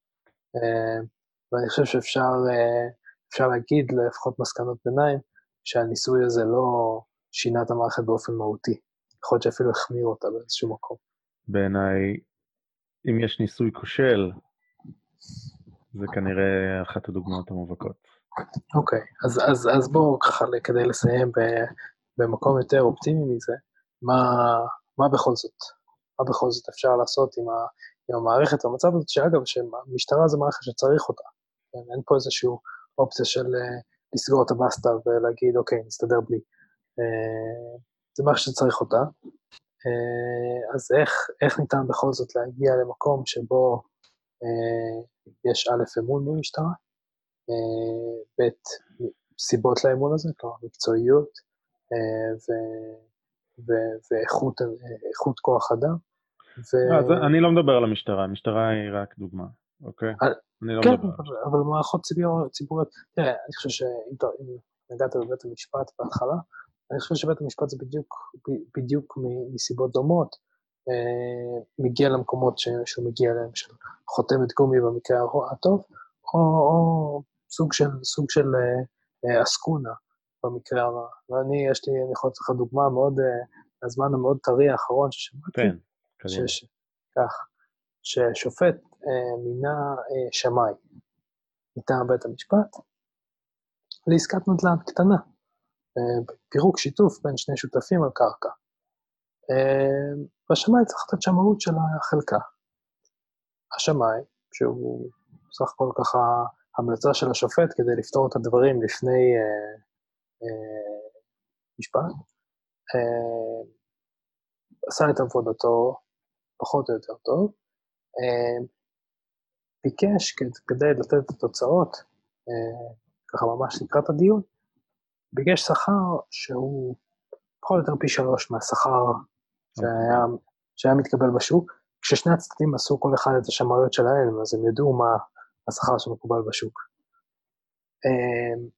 S2: uh, ואני חושב שאפשר uh, להגיד, לפחות מסקנות ביניים, שהניסוי הזה לא שינה את המערכת באופן מהותי. יכול להיות שאפילו החמיר אותה באיזשהו מקום.
S1: בעיניי, אם יש ניסוי כושל, זה כנראה אחת הדוגמאות המובהקות.
S2: אוקיי, אז, אז, אז בואו ככה, כדי לסיים ב, במקום יותר אופטימי מזה, מה, מה בכל זאת? מה בכל זאת אפשר לעשות עם, ה, עם המערכת במצב הזה, שאגב, שמשטרה זה מערכת שצריך אותה. כן? אין פה איזושהי אופציה של uh, לסגור את הבסטה ולהגיד, אוקיי, נסתדר בלי. Uh, זה מערכת שצריך אותה. Uh, אז איך, איך ניתן בכל זאת להגיע למקום שבו יש א', אמון במשטרה, אה, ב', סיבות לאמון הזה, כלומר מקצועיות אה, ואיכות כוח אדם.
S1: לא, אני לא מדבר על המשטרה, המשטרה היא רק דוגמה, אוקיי? אני לא
S2: כן,
S1: מדבר.
S2: אבל מערכות ציבוריות, תראה, אני חושב שאם נגעת בבית המשפט בהתחלה, אני חושב שבית המשפט זה בדיוק, בדיוק מסיבות דומות, אה, מגיע למקומות שהוא מגיע אליהם, של חותמת גומי במקרה הטוב, או, או סוג של, סוג של אה, אסקונה במקרה הרע. ואני, יש לי, אני יכול לתת לך דוגמה מאוד, אה, הזמן המאוד טרי האחרון ששמעתי.
S1: כן, קדימה.
S2: שש, כך, ששופט אה, מינה אה, שמאי מטעם בית המשפט לעסקת נדל"ן קטנה, אה, פירוק שיתוף בין שני שותפים על קרקע. והשמאי צריך לתת שמאות של החלקה. השמאי, שהוא סך הכל ככה המלצה של השופט כדי לפתור את הדברים לפני אה, אה, משפט, אה, עשה את עבודתו פחות או יותר טוב, אה, ביקש כדי לתת את התוצאות, אה, ככה ממש לקראת הדיון, ביקש שכר שהוא פחות או יותר פי שלוש מהשכר שהיה, שהיה מתקבל בשוק, כששני הצדדים עשו כל אחד את השמאויות שלהם, אז הם ידעו מה השכר שמקובל בשוק. אמ,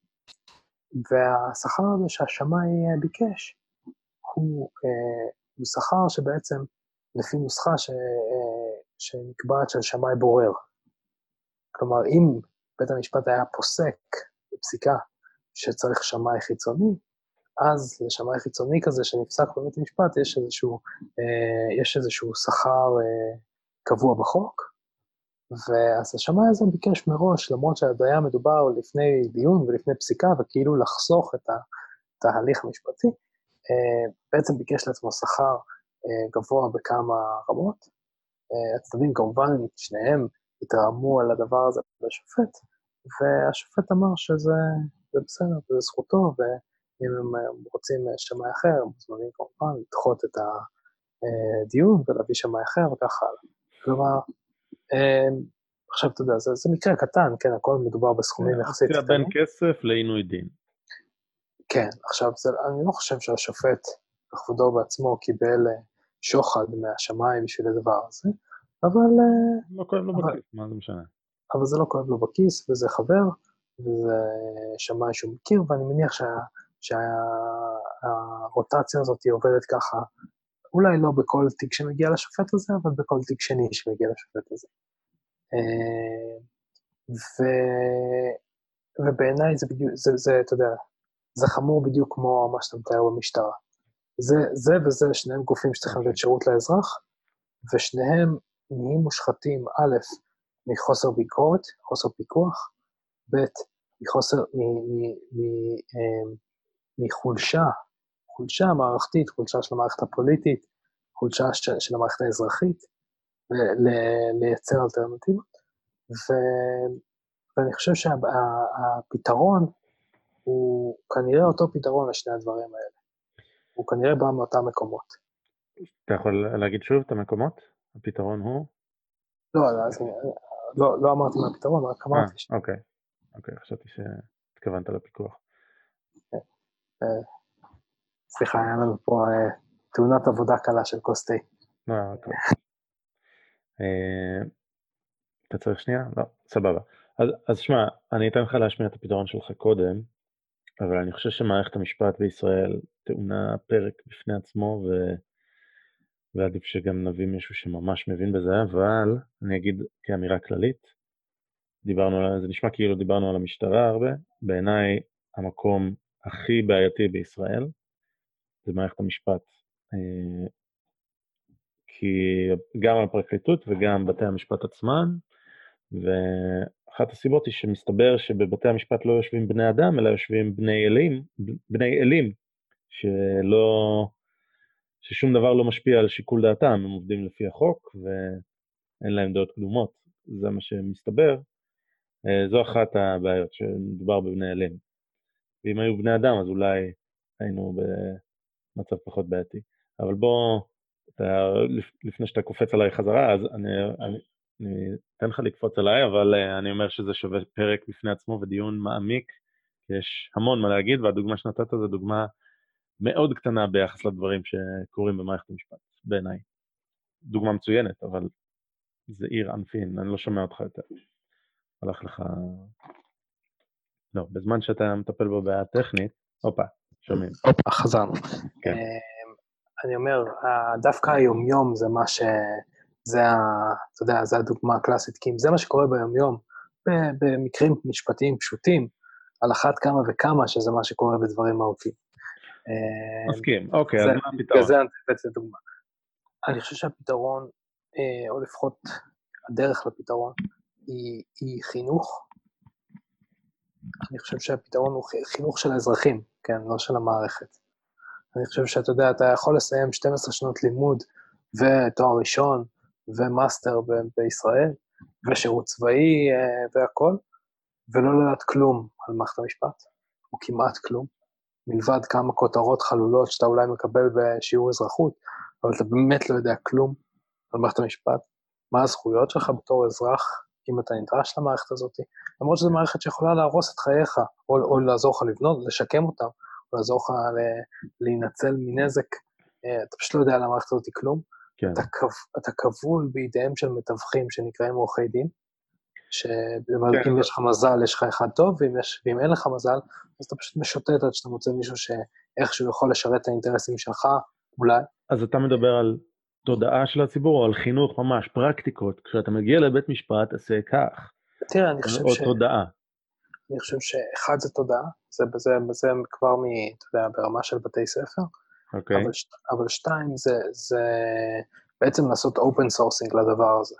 S2: והשכר הזה שהשמאי ביקש הוא, אה, הוא שכר שבעצם לפי נוסחה ש, אה, שנקבעת של שמאי בורר. כלומר, אם בית המשפט היה פוסק בפסיקה שצריך שמאי חיצוני, אז לשמאי חיצוני כזה שנפסק בבית המשפט יש איזשהו, אה, איזשהו שכר קבוע בחוק, ואז השמאי הזה ביקש מראש, למרות היה מדובר לפני דיון ולפני פסיקה, וכאילו לחסוך את ההליך המשפטי, אה, בעצם ביקש לעצמו שכר אה, גבוה בכמה רמות. אה, הצדדים כמובן, שניהם התרעמו על הדבר הזה לשופט, והשופט אמר שזה בסדר, זה זכותו, ואם הם רוצים שמאי אחר, הם מוזמנים כמובן לדחות את הדיון ולהביא שמאי אחר וכך הלאה. כלומר, עכשיו, אתה יודע, זה, זה מקרה קטן, כן, הכל מדובר בסכומים כן, יחסית
S1: קטנים. בין כסף לעינוי דין.
S2: כן, עכשיו, זה, אני לא חושב שהשופט, בכבודו בעצמו, קיבל אה, שוחד מהשמיים בשביל הדבר הזה, אבל...
S1: אה, לא כואב לו בכיס, מה זה משנה?
S2: אבל זה לא כואב לו בכיס, וזה חבר, וזה שמאי שהוא מכיר, ואני מניח שה, שהרוטציה הזאת עובדת ככה אולי לא בכל תיק שמגיע לשופט הזה, אבל בכל תיק שני שמגיע לשופט הזה. אה, ו... ובעיניי זה בדיוק, זה, זה, אתה יודע, זה חמור בדיוק כמו מה שאתה מתאר במשטרה. זה, זה וזה שניהם גופים שצריכים לתת שירות לאזרח, ושניהם נהיים מושחתים, א', מחוסר ביקורת, חוסר פיקוח, ב', מחוסר, אה, מחולשה חולשה מערכתית, חולשה של המערכת הפוליטית, חולשה של, של המערכת האזרחית, לייצר אלטרנטיבות. ו, ואני חושב שהפתרון שה, הוא כנראה אותו פתרון לשני הדברים האלה. הוא כנראה בא מאותם מקומות.
S1: אתה יכול להגיד שוב את המקומות? הפתרון הוא?
S2: לא, אז, לא, לא אמרתי מה הפתרון, רק אמרתי.
S1: 아, אה, אוקיי, אוקיי, חשבתי שהתכוונת לפיקוח.
S2: אה, סליחה, היה לנו פה אה, תאונת עבודה קלה של כוס תה.
S1: אה, אוקיי. אתה צריך שנייה? לא, סבבה. אז שמע, אני אתן לך להשמיע את הפתרון שלך קודם, אבל אני חושב שמערכת המשפט בישראל טעונה פרק בפני עצמו, ו... ועדיף שגם נביא מישהו שממש מבין בזה, אבל אני אגיד כאמירה כללית, דיברנו זה, נשמע כאילו דיברנו על המשטרה הרבה, בעיניי המקום הכי בעייתי בישראל זה מערכת המשפט. אה, כי גם הפרקליטות וגם בתי המשפט עצמם, אחת הסיבות היא שמסתבר שבבתי המשפט לא יושבים בני אדם, אלא יושבים בני אלים, בני אלים, שלא, ששום דבר לא משפיע על שיקול דעתם, הם עובדים לפי החוק ואין להם דעות קדומות, זה מה שמסתבר. אה, זו אחת הבעיות, שמדובר בבני אלים. ואם היו בני אדם, אז אולי היינו במצב פחות בעייתי. אבל בוא, אתה, לפני שאתה קופץ עליי חזרה, אז אני, אני, אני אתן לך לקפוץ עליי, אבל uh, אני אומר שזה שווה פרק בפני עצמו ודיון מעמיק, יש המון מה להגיד, והדוגמה שנתת זו דוגמה מאוד קטנה ביחס לדברים שקורים במערכת המשפט, בעיניי. דוגמה מצוינת, אבל זה עיר ענפין, אני לא שומע אותך יותר. הלך לך... לא, בזמן שאתה מטפל בבעיה טכנית, הופה, שומעים.
S2: הופה, חזרנו. כן. אמ, אני אומר, דווקא היומיום זה מה ש... זה ה... אתה יודע, זה הדוגמה הקלאסית, כי אם זה מה שקורה ביומיום, במקרים משפטיים פשוטים, על אחת כמה וכמה שזה מה שקורה בדברים מהותיים.
S1: אמ, מסכים, אוקיי, אז מה הפתרון?
S2: זה אני דוגמה. אני חושב שהפתרון, אה, או לפחות הדרך לפתרון, היא, היא חינוך. אני חושב שהפתרון הוא חינוך של האזרחים, כן, לא של המערכת. אני חושב שאתה יודע, אתה יכול לסיים 12 שנות לימוד ותואר ראשון ומאסטר ב- בישראל, ושירות צבאי אה, והכול, ולא לדעת כלום על מערכת המשפט, או כמעט כלום, מלבד כמה כותרות חלולות שאתה אולי מקבל בשיעור אזרחות, אבל אתה באמת לא יודע כלום על מערכת המשפט, מה הזכויות שלך בתור אזרח, אם אתה נדרש למערכת הזאת, למרות שזו מערכת שיכולה להרוס את חייך, או, או לעזור לך לבנות, לשקם אותם, או לעזור לך להינצל מנזק, אה, אתה פשוט לא יודע על המערכת הזאת כלום. כן. אתה, כב, אתה כבול בידיהם של מתווכים שנקראים עורכי דין, שאם כן. יש לך מזל, יש לך אחד טוב, ואם, יש, ואם אין לך מזל, אז אתה פשוט משוטט עד שאתה מוצא מישהו שאיכשהו יכול לשרת את האינטרסים שלך, אולי.
S1: אז אתה מדבר על תודעה של הציבור, או על חינוך ממש, פרקטיקות. כשאתה מגיע לבית משפט, תעשה כך.
S2: תראה, אני חושב
S1: ש... או תודעה.
S2: אני חושב שאחד זה תודעה, זה, זה, זה כבר מ... אתה יודע, ברמה של בתי ספר.
S1: אוקיי. Okay.
S2: אבל, אבל שתיים, זה, זה בעצם לעשות open sourcing לדבר הזה.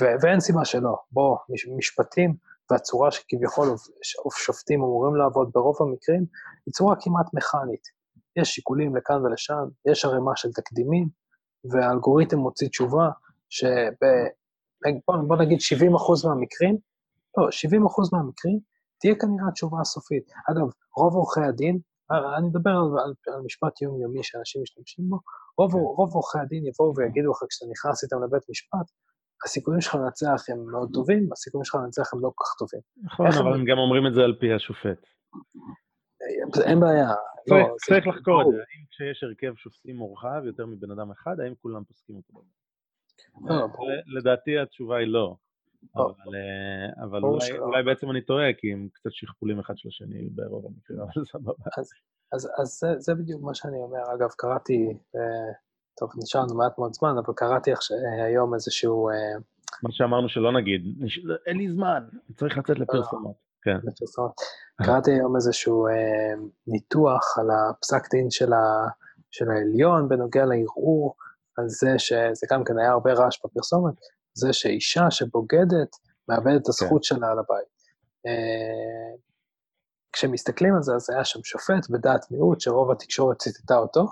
S2: ו, ואין סיבה שלא. בוא, משפטים והצורה שכביכול שופטים אמורים לעבוד ברוב המקרים, היא צורה כמעט מכנית. יש שיקולים לכאן ולשם, יש ערימה של תקדימים, והאלגוריתם מוציא תשובה שב... בוא, בוא נגיד 70 מהמקרים, לא, 70 מהמקרים, תהיה כנראה התשובה הסופית. אגב, רוב עורכי הדין, אני מדבר על, על, על משפט יומיומי שאנשים משתמשים בו, רוב, כן. רוב עורכי הדין יבואו ויגידו לך כשאתה נכנס איתם לבית משפט, הסיכויים שלך לנצח הם מאוד טובים, הסיכויים שלך לנצח הם לא כל כך טובים.
S1: נכון, אבל הם גם אומרים את זה על פי השופט.
S2: אין בעיה.
S1: לא, צריך לחקור את זה, האם כשיש הרכב שופטים מורחב יותר מבן אדם אחד, האם כולם פוסקים אותו? לא, לדעתי התשובה היא לא. אבל אה, אולי בעצם אני טועה, כי הם קצת שכפולים אחד של השני ברוב המקרים, אבל סבבה.
S2: אז זה בדיוק מה שאני אומר. אגב, קראתי, אה, טוב, נשאר לנו מעט מאוד זמן, אבל קראתי היום איזשהו... אה,
S1: מה שאמרנו שלא נגיד, אין לי זמן, צריך לצאת לפרסומות. כן.
S2: קראתי היום איזשהו אה, ניתוח על הפסק דין של, ה, של העליון בנוגע לערעור, על זה שזה גם כן היה הרבה רעש בפרסומת, זה שאישה שבוגדת מאבדת את הזכות כן. שלה על הבית. אה, כשמסתכלים על זה, אז היה שם שופט בדעת מיעוט, שרוב התקשורת ציטטה אותו,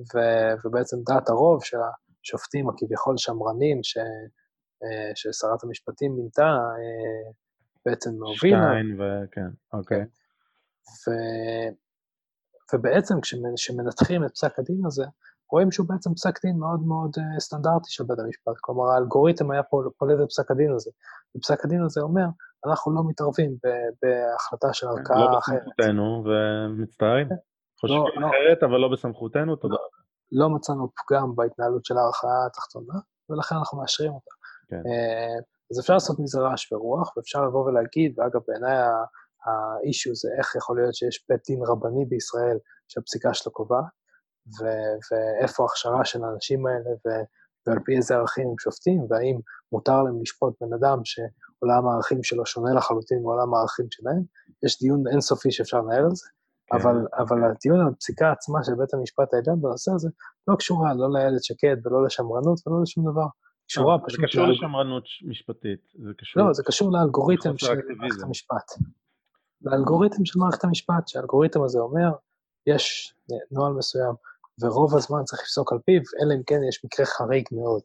S2: ו, ובעצם דעת הרוב של השופטים הכביכול שמרנים, ש, אה, ששרת המשפטים מינתה, אה, בעצם מהובילה.
S1: שטיין וכן, אוקיי.
S2: ו... ובעצם כשמנתחים את פסק הדין הזה, רואים שהוא בעצם פסק דין מאוד מאוד uh, סטנדרטי של בית המשפט. כלומר, האלגוריתם היה פולט את פסק הדין הזה. ופסק הדין הזה אומר, אנחנו לא מתערבים בהחלטה של
S1: כן,
S2: ערכאה
S1: לא אחרת. לא בסמכותנו, ומצטערים. כן. חושבים לא, לא. אחרת, לא. אבל לא בסמכותנו, תודה.
S2: לא, לא מצאנו פגם בהתנהלות של הערכאה התחתונה, ולכן אנחנו מאשרים אותה. כן. אז אפשר לעשות מזה רעש ורוח, ואפשר לבוא ולהגיד, ואגב, בעיניי האישיו זה איך יכול להיות שיש בית דין רבני בישראל שהפסיקה שלו קובעת, ו- ואיפה ההכשרה של האנשים האלה, ו- ועל פי איזה ערכים הם שופטים, והאם מותר להם לשפוט בן אדם שעולם הערכים שלו שונה לחלוטין מעולם הערכים שלהם. יש דיון אינסופי שאפשר לנהל על זה, כן. אבל, אבל הדיון על הפסיקה עצמה של בית המשפט העליון בנושא הזה לא קשורה לא לאיילת שקד ולא לשמרנות ולא לשום דבר. קשורה
S1: לא,
S2: פשוט...
S1: זה קשור לשמרנות משפטית. זה קשור...
S2: לא, זה קשור לאלגוריתם של. מערכת המשפט. לאלגוריתם של מערכת המשפט, שהאלגוריתם הזה אומר, יש נוהל מסוים, ורוב הזמן צריך לפסוק על פיו, אלא אם כן יש מקרה חריג מאוד.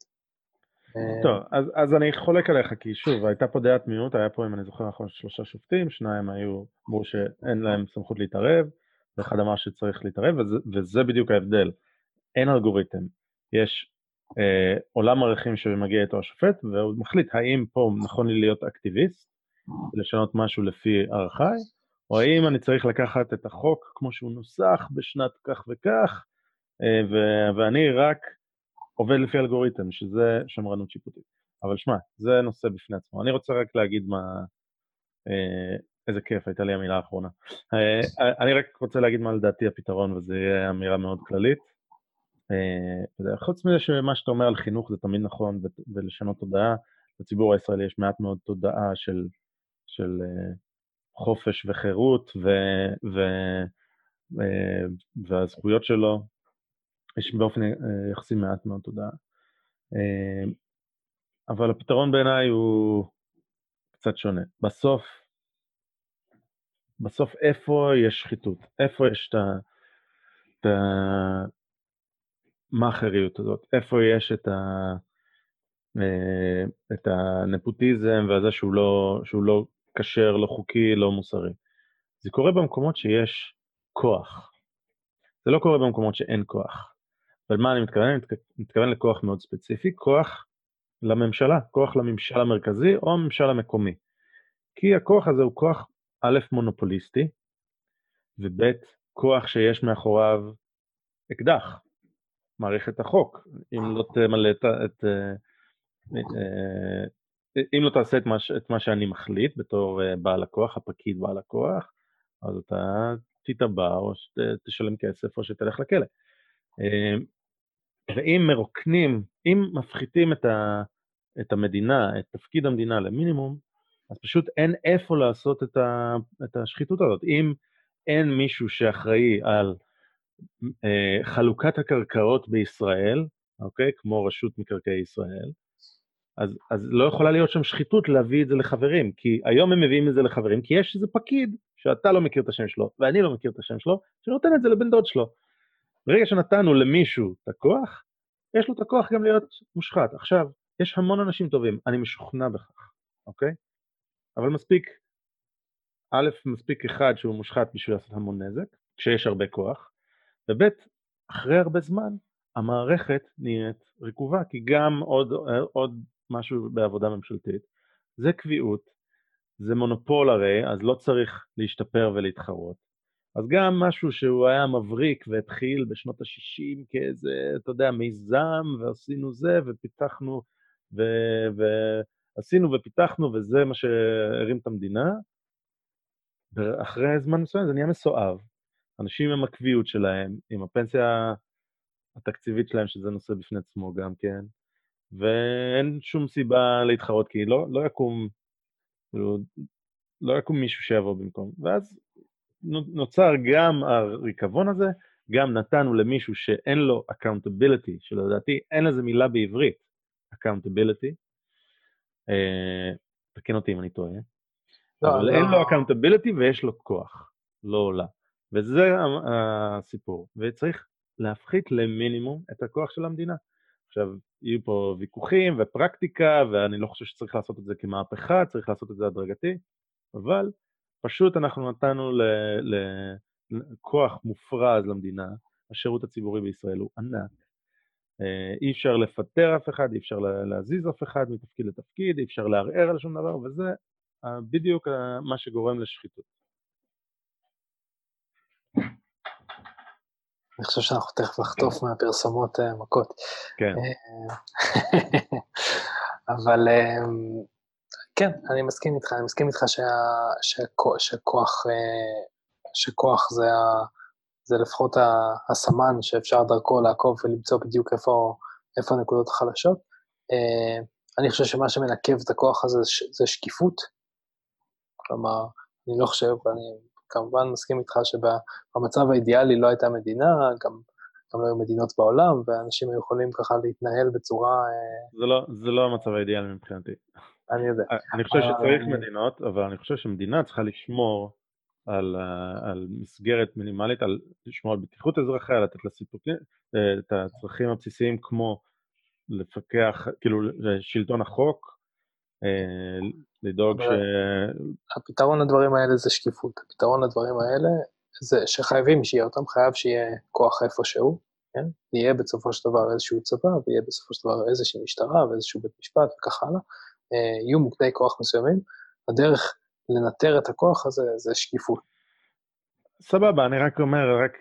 S2: אה,
S1: טוב, אז, אז אני חולק עליך, כי שוב, הייתה פה דעת מיעוט, היה פה, אם אני זוכר נכון, שלושה שופטים, שניים היו, אמרו שאין להם סמכות להתערב, ואחד אמר שצריך להתערב, וזה, וזה בדיוק ההבדל. אין אלגוריתם, יש אה, עולם ערכים שמגיע איתו השופט, והוא מחליט האם פה נכון לי להיות אקטיביסט, לשנות משהו לפי ערכיי, או האם אני צריך לקחת את החוק כמו שהוא נוסח בשנת כך וכך, אה, ו- ואני רק עובד לפי אלגוריתם, שזה שמרנות שיפוטית. אבל שמע, זה נושא בפני עצמו. אני רוצה רק להגיד מה... אה, איזה כיף, הייתה לי המילה האחרונה. אה, אני רק רוצה להגיד מה לדעתי הפתרון, וזו יהיה אמירה מאוד כללית. אה, חוץ מזה שמה שאתה אומר על חינוך זה תמיד נכון, ולשנות תודעה, לציבור הישראלי יש מעט מאוד תודעה של, של אה, חופש וחירות ו, ו, אה, והזכויות שלו, יש באופן יחסי מעט מאוד תודעה. אבל הפתרון בעיניי הוא קצת שונה. בסוף, בסוף איפה יש שחיתות? איפה יש את ה... המאכריות הזאת? איפה יש את, ה... אה, את הנפוטיזם והזה שהוא לא, שהוא לא כשר, לא חוקי, לא מוסרי? זה קורה במקומות שיש כוח. זה לא קורה במקומות שאין כוח. אבל מה אני מתכוון? אני מתכ- מתכוון לכוח מאוד ספציפי, כוח לממשלה, כוח לממשל המרכזי או הממשל המקומי. כי הכוח הזה הוא כוח א', מונופוליסטי, וב', כוח שיש מאחוריו אקדח, מערכת החוק. אם לא תמלא את, את, אה, אה, אם לא תעשה את מה, את מה שאני מחליט בתור אה, בעל הכוח, הפקיד בעל הכוח, אז אתה תתבע או שתשלם כסף או שתלך לכלא. אה, ואם מרוקנים, אם מפחיתים את, ה, את המדינה, את תפקיד המדינה למינימום, אז פשוט אין איפה לעשות את, ה, את השחיתות הזאת. אם אין מישהו שאחראי על אה, חלוקת הקרקעות בישראל, אוקיי? כמו רשות מקרקעי ישראל, אז, אז לא יכולה להיות שם שחיתות להביא את זה לחברים, כי היום הם מביאים את זה לחברים, כי יש איזה פקיד שאתה לא מכיר את השם שלו, ואני לא מכיר את השם שלו, שנותן את זה לבן דוד שלו. ברגע שנתנו למישהו את הכוח, יש לו את הכוח גם להיות מושחת. עכשיו, יש המון אנשים טובים, אני משוכנע בכך, אוקיי? אבל מספיק, א', מספיק אחד שהוא מושחת בשביל לעשות המון נזק, כשיש הרבה כוח, וב', אחרי הרבה זמן, המערכת נהיית רקובה, כי גם עוד, עוד משהו בעבודה ממשלתית, זה קביעות, זה מונופול הרי, אז לא צריך להשתפר ולהתחרות. אז גם משהו שהוא היה מבריק והתחיל בשנות ה-60 כאיזה, אתה יודע, מיזם, ועשינו זה, ופיתחנו, ו... ועשינו ופיתחנו, וזה מה שהרים את המדינה, ואחרי זמן מסוים זה נהיה מסואב. אנשים עם הקביעות שלהם, עם הפנסיה התקציבית שלהם, שזה נושא בפני עצמו גם כן, ואין שום סיבה להתחרות, כי לא, לא יקום, כאילו, לא יקום מישהו שיבוא במקום. ואז נוצר גם הריקבון הזה, גם נתנו למישהו שאין לו accountability, שלדעתי אין לזה מילה בעברית, accountability, אה, תקן אותי אם אני טועה,
S2: לא,
S1: אבל
S2: לא.
S1: אין לו accountability ויש לו כוח, לא עולה. וזה הסיפור, וצריך להפחית למינימום את הכוח של המדינה. עכשיו, יהיו פה ויכוחים ופרקטיקה, ואני לא חושב שצריך לעשות את זה כמהפכה, צריך לעשות את זה הדרגתי, אבל פשוט אנחנו נתנו לכוח מופרז למדינה, השירות הציבורי בישראל הוא ענק. אה, אי אפשר לפטר אף אחד, אי אפשר לה- להזיז אף אחד מתפקיד לתפקיד, אי אפשר לערער על שום דבר, וזה אה, בדיוק אה, מה שגורם לשחיתות.
S2: אני חושב שאנחנו תכף נחטוף מהפרסומות אה, מכות.
S1: כן.
S2: אבל אה, כן, אני מסכים איתך, אני מסכים איתך שה- שכו- שכוח, אה, שכוח זה, ה- זה לפחות הסמן שאפשר דרכו לעקוב ולמצוא בדיוק איפה, איפה הנקודות החלשות. אה, אני חושב שמה שמנקב את הכוח הזה זה שקיפות. כלומר, אני לא חושב, ואני כמובן מסכים איתך שבמצב האידיאלי לא הייתה מדינה, גם גם לא היו מדינות בעולם, ואנשים היו יכולים ככה להתנהל בצורה...
S1: זה לא, זה לא המצב האידיאלי מבחינתי.
S2: אני יודע.
S1: אני חושב שצריך מדינות, אבל אני חושב שמדינה צריכה לשמור על, על מסגרת מינימלית, על לשמור על בטיחות אזרחיה, לתת לה סיפוקים, את הצרכים הבסיסיים כמו לפקח, כאילו שלטון החוק, לדאוג ש...
S2: הפתרון לדברים האלה זה שקיפות. הפתרון לדברים האלה זה שחייבים שיהיה אותם, חייב שיהיה כוח איפשהו, כן? יהיה בסופו של דבר איזשהו צבא, ויהיה בסופו של דבר איזושהי משטרה ואיזשהו בית משפט וכך הלאה. יהיו מוקדי כוח מסוימים. הדרך לנטר את הכוח הזה זה שקיפות.
S1: סבבה, אני רק אומר, רק,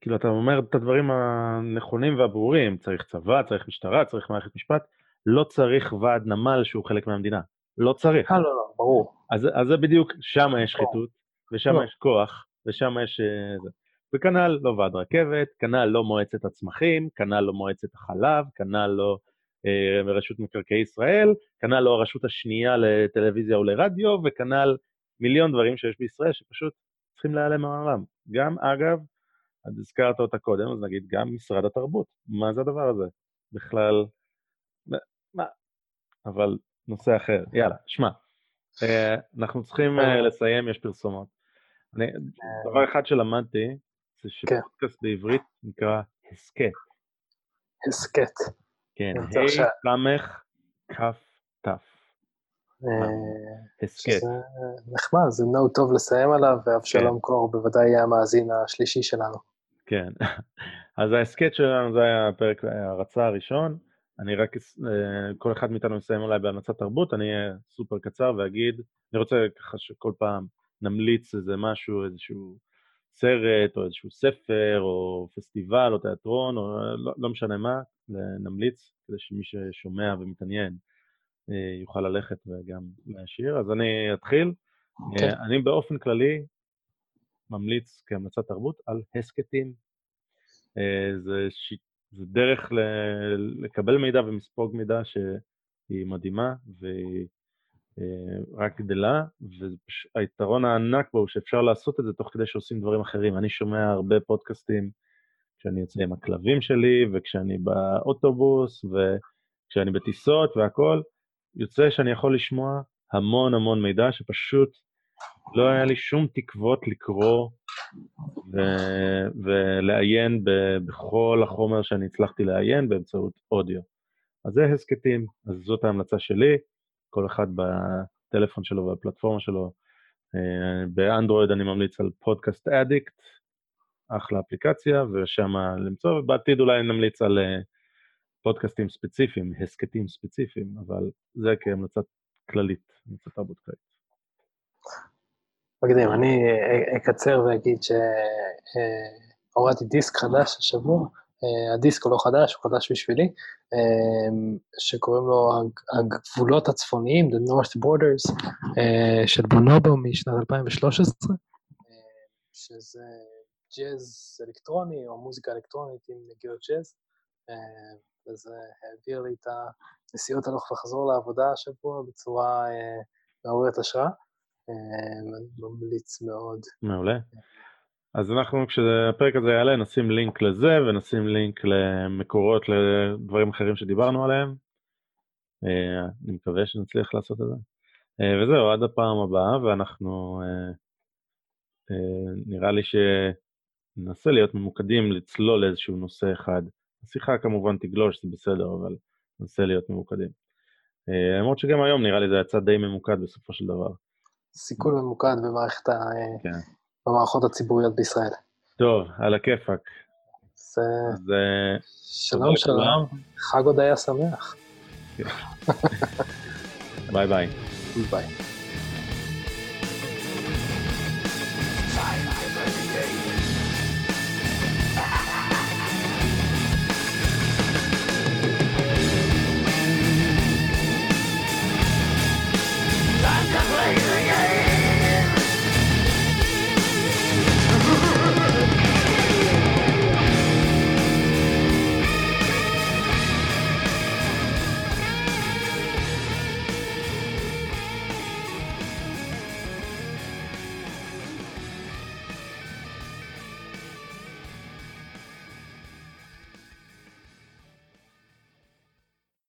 S1: כאילו, אתה אומר את הדברים הנכונים והברורים, צריך צבא, צריך משטרה, צריך מערכת משפט, לא צריך ועד נמל שהוא חלק מהמדינה. לא צריך.
S2: אה, לא, לא, ברור.
S1: אז, אז זה בדיוק, שם יש שחיתות, ושם לא. יש כוח, ושם יש... אה, וכנ"ל לא ועד רכבת, כנ"ל לא מועצת הצמחים, כנ"ל לא מועצת החלב, כנ"ל לא אה, רשות מקרקעי ישראל, כנ"ל לא הרשות השנייה לטלוויזיה או לרדיו, וכנ"ל מיליון דברים שיש בישראל שפשוט צריכים להיעלם מהעולם. גם, אגב, את הזכרת אותה קודם, אז נגיד גם משרד התרבות. מה זה הדבר הזה? בכלל, מה? אבל נושא אחר. יאללה, שמע, אה, אנחנו צריכים אה, לסיים, יש פרסומות. אני, דבר אחד שלמדתי, זה כן. שפודקאסט בעברית נקרא הסכת.
S2: הסכת.
S1: כן, ה' סמך כף תף.
S2: הסכת. נחמד, זה נאו טוב לסיים עליו, ואבשלום כן. קור בוודאי יהיה המאזין השלישי שלנו.
S1: כן, אז ההסכת שלנו זה היה הפרק ההרצה הראשון. אני רק, אה, כל אחד מאיתנו יסיים אולי בהמלצת תרבות, אני אהיה סופר קצר ואגיד, אני רוצה ככה שכל פעם נמליץ איזה משהו, איזשהו סרט, או איזשהו ספר, או פסטיבל, או תיאטרון, או לא, לא משנה מה, נמליץ, כדי שמי ששומע ומתעניין אה, יוכל ללכת וגם להשאיר. אז אני אתחיל. Okay. כן. אני באופן כללי ממליץ כהמלצת תרבות על הסכתים. אה, זה, זה דרך ל... לקבל מידע ומספוג מידע שהיא מדהימה והיא אה, רק גדלה, והיתרון הענק בו הוא שאפשר לעשות את זה תוך כדי שעושים דברים אחרים. אני שומע הרבה פודקאסטים כשאני יוצא עם הכלבים שלי, וכשאני באוטובוס, וכשאני בטיסות והכול, יוצא שאני יכול לשמוע המון המון מידע שפשוט לא היה לי שום תקוות לקרוא ו- ולעיין ב- בכל החומר שאני הצלחתי לעיין באמצעות אודיו. אז זה הסכתים, אז זאת ההמלצה שלי, כל אחד בטלפון שלו ובפלטפורמה שלו. אה, באנדרואיד אני ממליץ על פודקאסט אדיקט, אחלה אפליקציה, ושם למצוא, ובעתיד אולי נמליץ על אה, פודקאסטים ספציפיים, הסכתים ספציפיים, אבל זה כהמלצת כללית, המלצת תרבות כללית.
S2: מקדים, אני אקצר ואגיד שהורדתי דיסק חדש השבוע, אה, הדיסק הוא לא חדש, הוא חדש בשבילי, אה, שקוראים לו הגבולות הצפוניים, The North Borders, של בונובו משנת 2013, שזה ג'אז אלקטרוני או מוזיקה אלקטרונית עם נגיעות ג'אז, אה, וזה העביר לי את הנסיעות הלוך וחזור לעבודה השבוע בצורה אה, מעוררת השראה. אה, ממליץ מאוד.
S1: מעולה. אז אנחנו, כשהפרק הזה יעלה, נשים לינק לזה, ונשים לינק למקורות לדברים אחרים שדיברנו עליהם. אני מקווה שנצליח לעשות את זה. וזהו, עד הפעם הבאה, ואנחנו, נראה לי ש... ננסה להיות ממוקדים, לצלול לאיזשהו נושא אחד. השיחה כמובן תגלוש, זה בסדר, אבל ננסה להיות ממוקדים. אה, למרות שגם היום נראה לי זה יצא די ממוקד בסופו של דבר.
S2: סיכול ממוקד במערכת ה... כן. במערכות הציבוריות בישראל.
S1: טוב, על הכיפאק.
S2: זה... אז... שלום, שלום. חג הודיה שמח.
S1: ביי ביי.
S2: ביי.